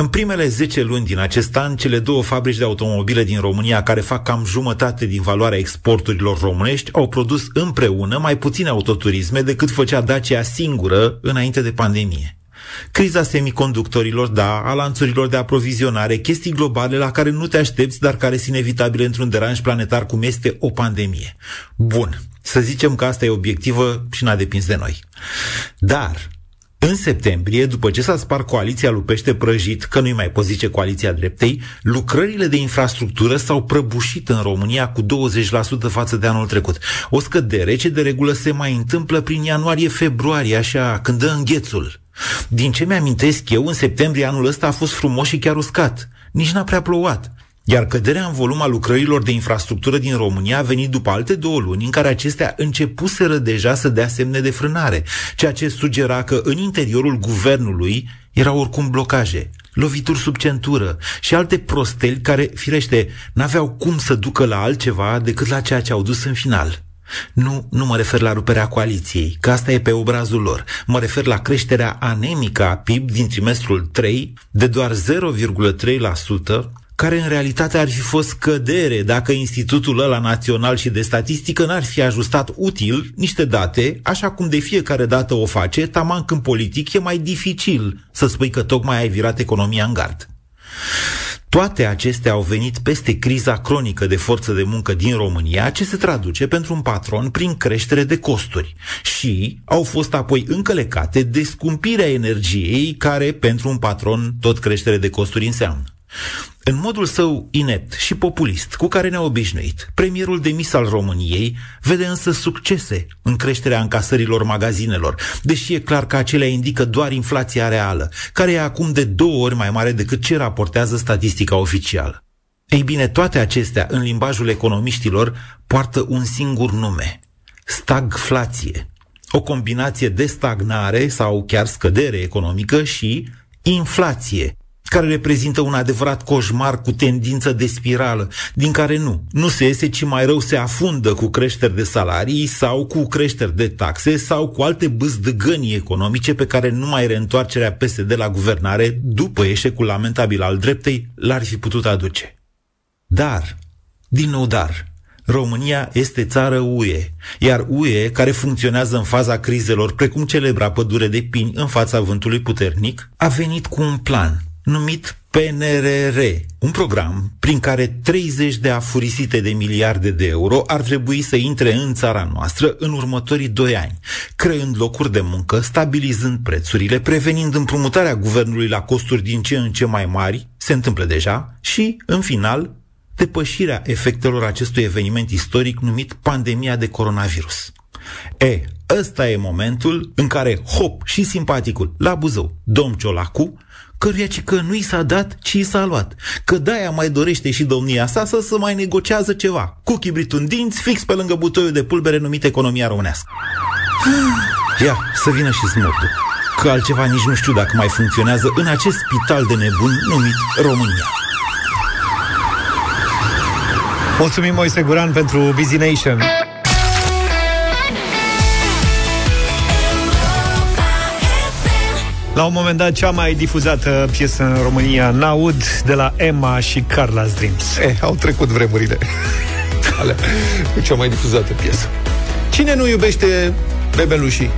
În primele 10 luni din acest an, cele două fabrici de automobile din România, care fac cam jumătate din valoarea exporturilor românești, au produs împreună mai puține autoturisme decât făcea Dacia singură înainte de pandemie. Criza semiconductorilor, da, a lanțurilor de aprovizionare, chestii globale la care nu te aștepți, dar care sunt inevitabile într-un deranj planetar cum este o pandemie. Bun, să zicem că asta e obiectivă și n-a depins de noi. Dar în septembrie, după ce s-a spart coaliția lui Pește Prăjit, că nu-i mai pot zice coaliția dreptei, lucrările de infrastructură s-au prăbușit în România cu 20% față de anul trecut. O scădere ce de regulă se mai întâmplă prin ianuarie-februarie, așa, când dă înghețul. Din ce mi-amintesc eu, în septembrie anul ăsta a fost frumos și chiar uscat. Nici n-a prea plouat. Iar căderea în volum a lucrărilor de infrastructură din România a venit după alte două luni în care acestea începuseră deja să dea semne de frânare, ceea ce sugera că în interiorul guvernului erau oricum blocaje, lovituri sub centură și alte prosteli care, firește, n-aveau cum să ducă la altceva decât la ceea ce au dus în final. Nu, nu mă refer la ruperea coaliției, că asta e pe obrazul lor. Mă refer la creșterea anemică a PIB din trimestrul 3 de doar 0,3%, care în realitate ar fi fost cădere dacă Institutul ăla Național și de Statistică n-ar fi ajustat util niște date, așa cum de fiecare dată o face, taman când politic e mai dificil să spui că tocmai ai virat economia în gard. Toate acestea au venit peste criza cronică de forță de muncă din România, ce se traduce pentru un patron prin creștere de costuri și au fost apoi încălecate de scumpirea energiei, care pentru un patron tot creștere de costuri înseamnă. În modul său inept și populist, cu care ne-a obișnuit, premierul demis al României vede însă succese în creșterea încasărilor magazinelor, deși e clar că acelea indică doar inflația reală, care e acum de două ori mai mare decât ce raportează statistica oficială. Ei bine, toate acestea, în limbajul economiștilor, poartă un singur nume, stagflație. O combinație de stagnare sau chiar scădere economică și inflație, care reprezintă un adevărat coșmar cu tendință de spirală, din care nu, nu se iese, ci mai rău se afundă cu creșteri de salarii sau cu creșteri de taxe sau cu alte bâzdăgănii economice pe care numai reîntoarcerea PSD la guvernare, după eșecul lamentabil al dreptei, l-ar fi putut aduce. Dar, din nou dar, România este țară UE, iar UE, care funcționează în faza crizelor, precum celebra pădure de pini în fața vântului puternic, a venit cu un plan – numit PNRR, un program prin care 30 de afurisite de miliarde de euro ar trebui să intre în țara noastră în următorii doi ani, creând locuri de muncă, stabilizând prețurile, prevenind împrumutarea guvernului la costuri din ce în ce mai mari, se întâmplă deja, și, în final, depășirea efectelor acestui eveniment istoric numit pandemia de coronavirus. E, ăsta e momentul în care Hop și simpaticul la Buzău, domn Ciolacu, căruia ci că nu i s-a dat, ci i s-a luat. Că de-aia mai dorește și domnia sa să se mai negociază ceva. Cu chibrit în dinți, fix pe lângă butoiul de pulbere numit economia românească. Ia, să vină și smurtul. Că altceva nici nu știu dacă mai funcționează în acest spital de nebuni numit România. Mulțumim, Moise Guran, pentru Busy Nation. La un moment dat, cea mai difuzată piesă în România, Naud, de la Emma și Carla's Dreams. Eh, au trecut vremurile alea cu cea mai difuzată piesă. Cine nu iubește bebelușii?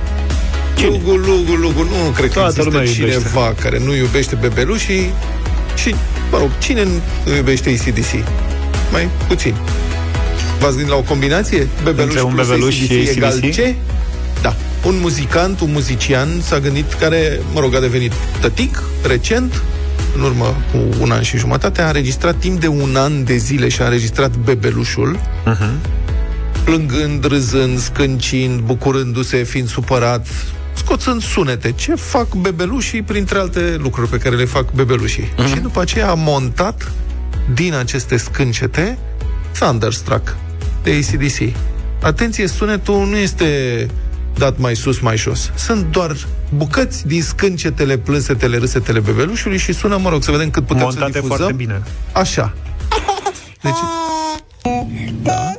Cine? Lugu, lugu, lugu. Nu cred Toată că lumea există iubește. cineva care nu iubește bebelușii și, mă rog, cine nu iubește ACDC? Mai puțin. V-ați gândit la o combinație? Bebeluș Între un plus bebeluș și AC/DC egal AC/DC? ce? Da. Un muzicant, un muzician s-a gândit care, mă rog, a devenit tătic recent, în urmă cu un an și jumătate, a înregistrat timp de un an de zile și a înregistrat bebelușul, Uh-huh. plângând, râzând, scâncind, bucurându-se, fiind supărat, scoțând sunete. Ce fac bebelușii, printre alte lucruri pe care le fac bebelușii. Mhm. Și după aceea a montat din aceste scâncete Thunderstruck de ACDC. Atenție, sunetul nu este dat mai sus, mai jos. Sunt doar bucăți din scâncetele, plânsetele, râsetele bebelușului și sună, mă rog, să vedem cât putem Montate să difuzăm. foarte bine. Așa. Deci, da.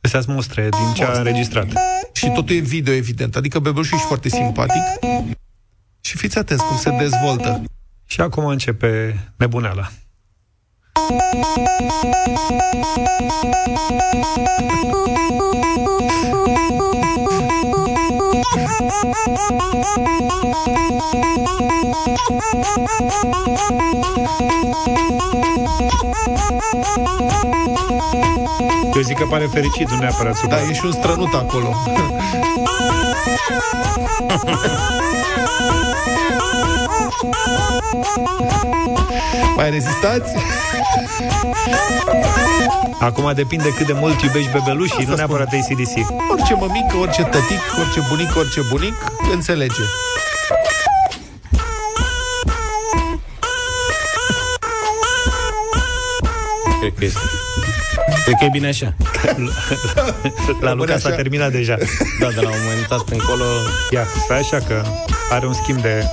Astea sunt mustre din ce a înregistrat. Și totul e video, evident. Adică bebelușul e foarte simpatic. Și fiți atenți cum se dezvoltă. Și acum începe nebuneala. Eu zic că pare fericit, nu neapărat Da, supărat. e și un strănut acolo. Mai rezistați? Acum depinde cât de mult iubești bebelușii, Asta nu neapărat ACDC. Orice mămică, orice tătic, orice bunic, orice bunic, înțelege. Cred că este. Cred că e bine așa. La Luca s-a așa. terminat deja. Da, de la un moment dat încolo... Ia, stai așa că are un schimb de...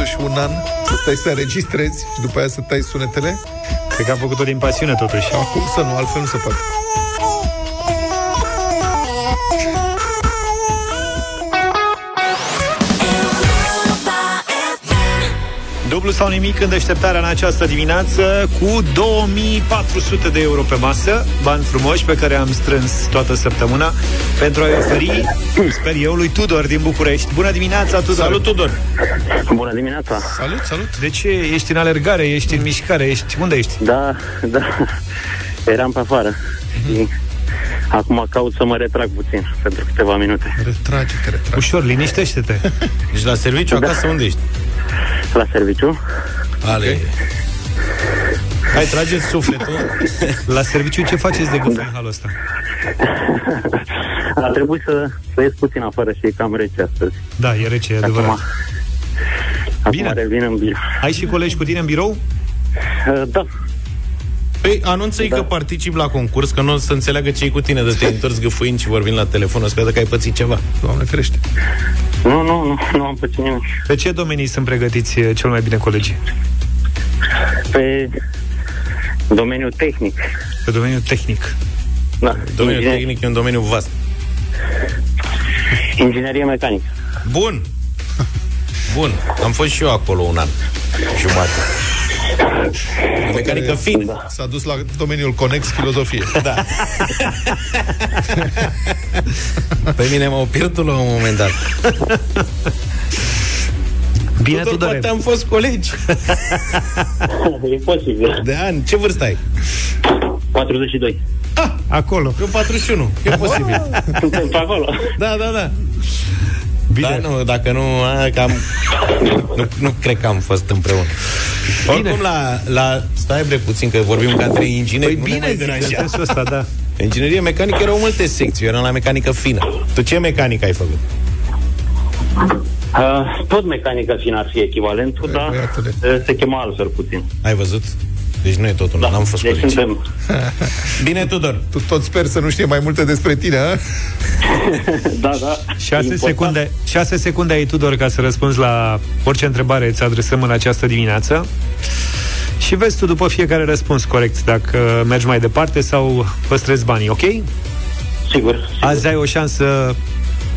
Totuși un an să stai să înregistrezi și după aia să tai sunetele. Cred că a făcut-o din pasiune, totuși. Acum să nu, altfel nu se poate. Dublu sau nimic în deșteptarea în această dimineață cu 2400 de euro pe masă, bani frumoși pe care am strâns toată săptămâna pentru a-i oferi, sper eu, lui Tudor din București. Bună dimineața, Tudor! Salut, Tudor! Bună dimineața! Salut, salut! De ce? Ești în alergare, ești în mișcare, ești... Unde ești? Da, da, eram pe afară. Și acum caut să mă retrag puțin pentru câteva minute. Retrage-te, retrage. Ușor, liniștește-te. Deci la serviciu, Da. acasă unde ești? La serviciu? Ale. Hai, trageți sufletul. La serviciu ce faceți de gând în halul ăsta? A trebuit să, să ies puțin afară și e cam rece astăzi. Da, e rece, e Acum, adevărat. acum Bine. revin în birou. Ai și colegi cu tine în birou? Uh, Da, Păi, anunță-i Da. că particip la concurs, că nu o să înțeleagă ce cu tine, de te întors gâfâind și vorbind la telefon, o să creadă că ai pățit ceva. Doamne ferește. nu, nu, nu, nu am pățit nimic. Pe ce domenii sunt pregătiți eh, cel mai bine colegii? Pe domeniul tehnic. Pe domeniul tehnic. Da, Domeniul inginer- tehnic e un domeniu vast. Inginerie mecanică. Bun. Bun. Am fost și eu acolo un an. Jumate. E mecanică fină. Da. S-a dus la domeniul conex filozofie. Da. Pe mine m-au pierdut la un moment dat. Bine, Tudor, Tudore. poate am fost colegi e posibil. de ani. Ce vârstă ai? 42. Acolo. Eu 41. E posibil. Suntem pe acolo. Da, da, da. Bine. Da, nu, dacă nu, a, cam, nu, nu cred că am fost împreună. Bine. Oricum, la, la, stai bre puțin, că vorbim ca trei ingineri. Păi bine, zic, în sensul ăsta, da. Inginerie mecanică erau multe secții, eu eram la mecanică fină. Tu ce mecanică ai făcut? Uh, tot mecanica fină ar fi echivalentul, Păi, dar uh, se chema altfel puțin. Ai văzut? Deci nu e totul, Da, n-am fost deci pe liceu. suntem... Bine, Tudor. Tu tot sper să nu știe mai multe despre tine, a? da, da. 6 secunde, 6 secunde ai, Tudor, ca să răspunzi la orice întrebare îți adresăm în această dimineață. Și vezi tu după fiecare răspuns corect dacă mergi mai departe sau păstrezi banii, ok? Sigur. sigur. Azi ai o șansă,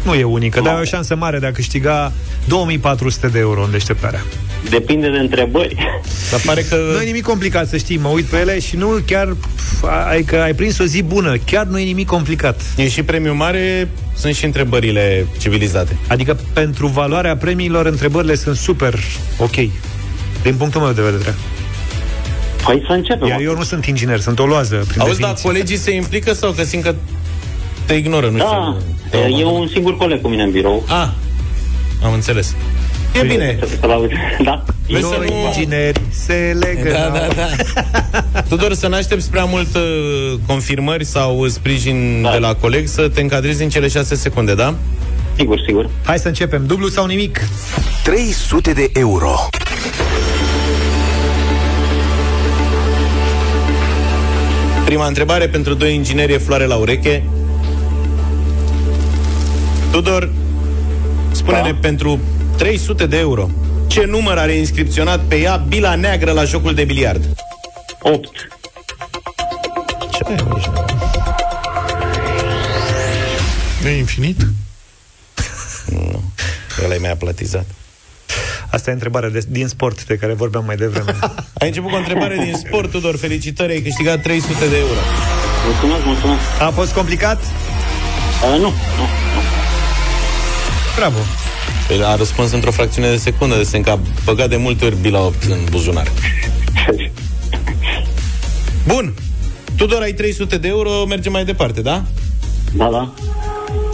nu e unică, dar ai o șansă mare de a câștiga 2400 de euro în deșteptarea. Depinde de întrebări. Dar pare că... Nu e nimic complicat, să știi, mă uit pe ele și nu chiar, pf, ai, că ai prins o zi bună, chiar nu e nimic complicat. E și premiu mare, sunt și întrebările civilizate. Adică pentru valoarea premiilor, întrebările sunt super ok, din punctul meu de vedere. Păi să începem. Iar eu nu sunt inginer, sunt o loază, prin Auzi, dar definiție. colegii se implică sau că simt că te ignoră, nu Da, știu. E un singur coleg cu mine în birou. Ah, am înțeles. E bine. Da. Vezi să Doi nu... ingineri se legă Da, da, da. Tudor, să nu aștepți prea mult uh, confirmări sau sprijin da. de la coleg, să te încadrezi în cele 6 secunde, da? Sigur, sigur. Hai să începem, dublu sau nimic? 300 de euro. Prima întrebare pentru doi ingineri e floare la ureche. Tudor, spune-ne da. pentru 300 de euro, ce număr are inscripționat pe ea bila neagră la jocul de biliard? 8. Ce mai aici? Nu e infinit? Nu. Ăla e mai aplatizat. Asta e întrebarea de, din sport de care vorbeam mai devreme. Ai început cu o întrebare din sport, Tudor. Felicitări, ai câștigat 300 de euro. Mulțumesc, mulțumesc. A fost complicat? Uh, nu, nu. Bravo. Păi a răspuns într-o fracțiune de secundă, de semn că a băgat de multe ori bila 8 în buzunar. Bun. Tudor, ai 300 de euro, mergem mai departe, da? Da, da.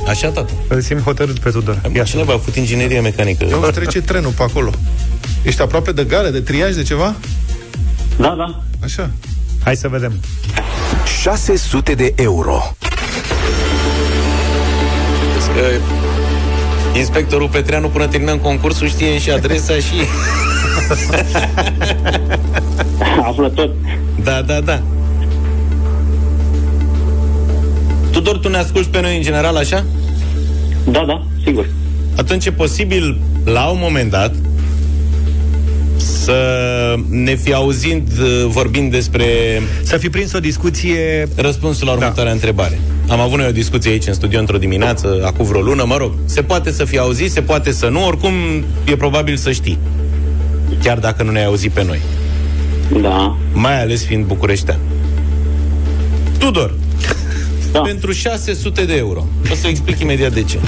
Așa, tată. Îl simt hotărât pe Tudor. Ia cineva a făcut inginerie mecanică. Nu trece trenul pe acolo. Ești aproape de gare, de triaj, de ceva? Da, da. Așa. Hai să vedem. 600 de euro. Vezi că inspectorul Petreanu, până terminăm concursul, știe și adresa și... Află tot. Da, da, da. Tudor, tu ne asculti pe noi în general așa? Da, da, sigur. Atunci e posibil, la un moment dat, să ne fi auzind uh, vorbind despre Să fi prins o discuție... răspunsul la următoarea da. întrebare. Am avut noi o discuție aici în studio într-o dimineață, acum vreo lună, mă rog. Se poate să fie auzit, se poate să nu, oricum e probabil să știi. Chiar dacă nu ne-ai auzit pe noi. Da. Mai ales fiind bucureștean. Tudor, Da. pentru 600 de euro. O să explic imediat de ce.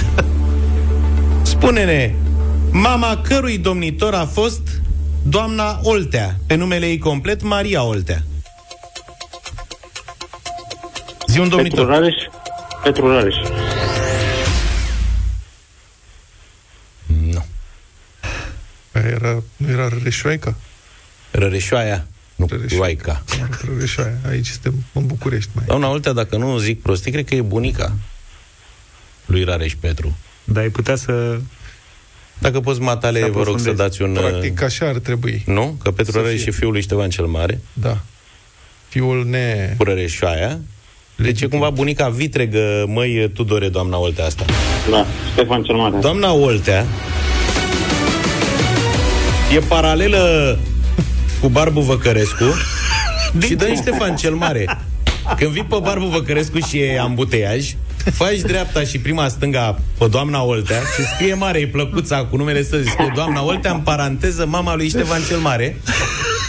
Spune-ne, mama cărui domnitor a fost doamna Oltea, pe numele ei complet Maria Oltea. Zi un Petru domnitor. Rareș. Petru Rareș. Nu. Era, nu era Răreșoaica? Răreșoaia, nu Răreșoaica. Roaica. Mă rog, Răreșoaia. Aici suntem în București. Mai. Doamna Oltea, dacă nu zic prostii, cred că e bunica lui Rareș Petru. Dar ai putea să... Dacă poți, matale, Să vă rog să aprofundezi. dați un... uh, Practic așa ar trebui. Nu? Că Petru Să Rareș fie. e fiul lui Ștefan cel Mare, Da. Fiul ne... cu Răreșoaia. Deci e cumva bunica vitregă, măi, Tudore, doamna Oltea asta. Da, Ștefan cel Mare. Doamna Oltea e paralelă cu Barbu Văcărescu și dă Ștefan cel Mare. Când vii pe Barbu Văcărescu și e ambuteiaj, faci dreapta și prima stânga pe doamna Oltea și scrie mare, e plăcuța cu numele să scrie doamna Oltea, în paranteză, mama lui Ștefan cel Mare.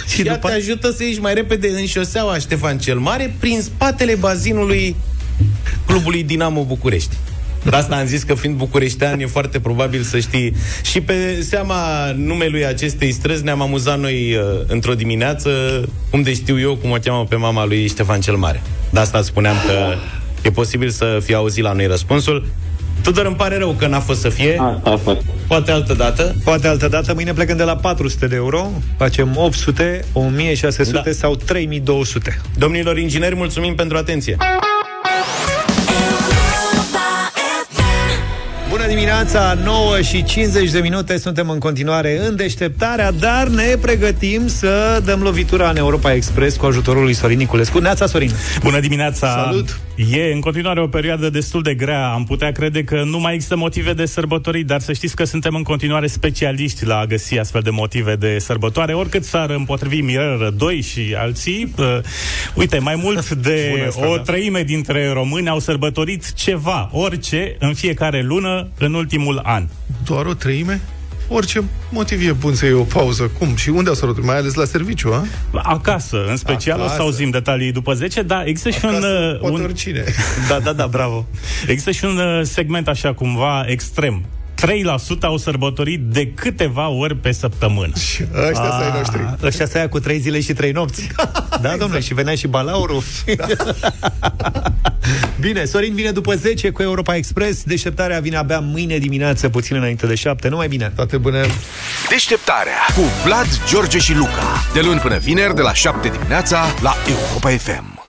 Și ea după- te ajută să ieși mai repede în șoseaua Ștefan cel Mare prin spatele bazinului clubului Dinamo București. De asta am zis că fiind bucureștean e foarte probabil să știi. Și pe seama numelui acestei străzi ne-am amuzat noi uh, într-o dimineață, cum de știu eu cum o cheamă pe mama lui Ștefan cel Mare. De asta spuneam că e posibil să fie auzit la noi răspunsul. Tudor, îmi pare rău că n-a fost să fie. Asta a fost. Poate altă dată. Poate altă dată, mâine plecăm de la 400 de euro, facem 800, 1600 da. sau 3200. Domnilor ingineri, mulțumim pentru atenție. Dimineața, 9 și 50 de minute, suntem în continuare în deșteptarea, dar ne pregătim să dăm lovitura în Europa Express cu ajutorul lui Sorin Niculescu. Neața, Sorin! Bună dimineața! Salut! E în continuare o perioadă destul de grea. Am putea crede că nu mai există motive de sărbători, dar să știți că suntem în continuare specialiști la a găsi astfel de motive de sărbătoare, oricât s-ar împotrivi Mirel Rădoi și alții. Uh, uite, mai mult de Bună asta, o da. treime dintre români au sărbătorit ceva, orice, în fiecare lună, în ultimul an. Doar o treime? Orice motiv e bun să iei o pauză. Cum? Și unde au sărut? Mai ales la serviciu, a? Acasă, în special, Acasă. o să auzim detalii după 10, dar există și un... uh, Poate un oricine. Da, da, da, bravo. Există și un uh, segment așa cumva extrem. 3% au sărbătorit de câteva ori pe săptămână. Ăștia să ai noștri. Ah, Ăștia să ia cu trei zile și trei nopți. Da, domnule, și venea și balaurul. Bine, Sorin vine după 10 cu Europa Express. Deșteptarea vine abia mâine dimineață, puțin înainte de 7. Numai bine. Toate bune. Deșteptarea cu Vlad, George și Luca. De luni până vineri, de la 7 dimineața, la Europa FM.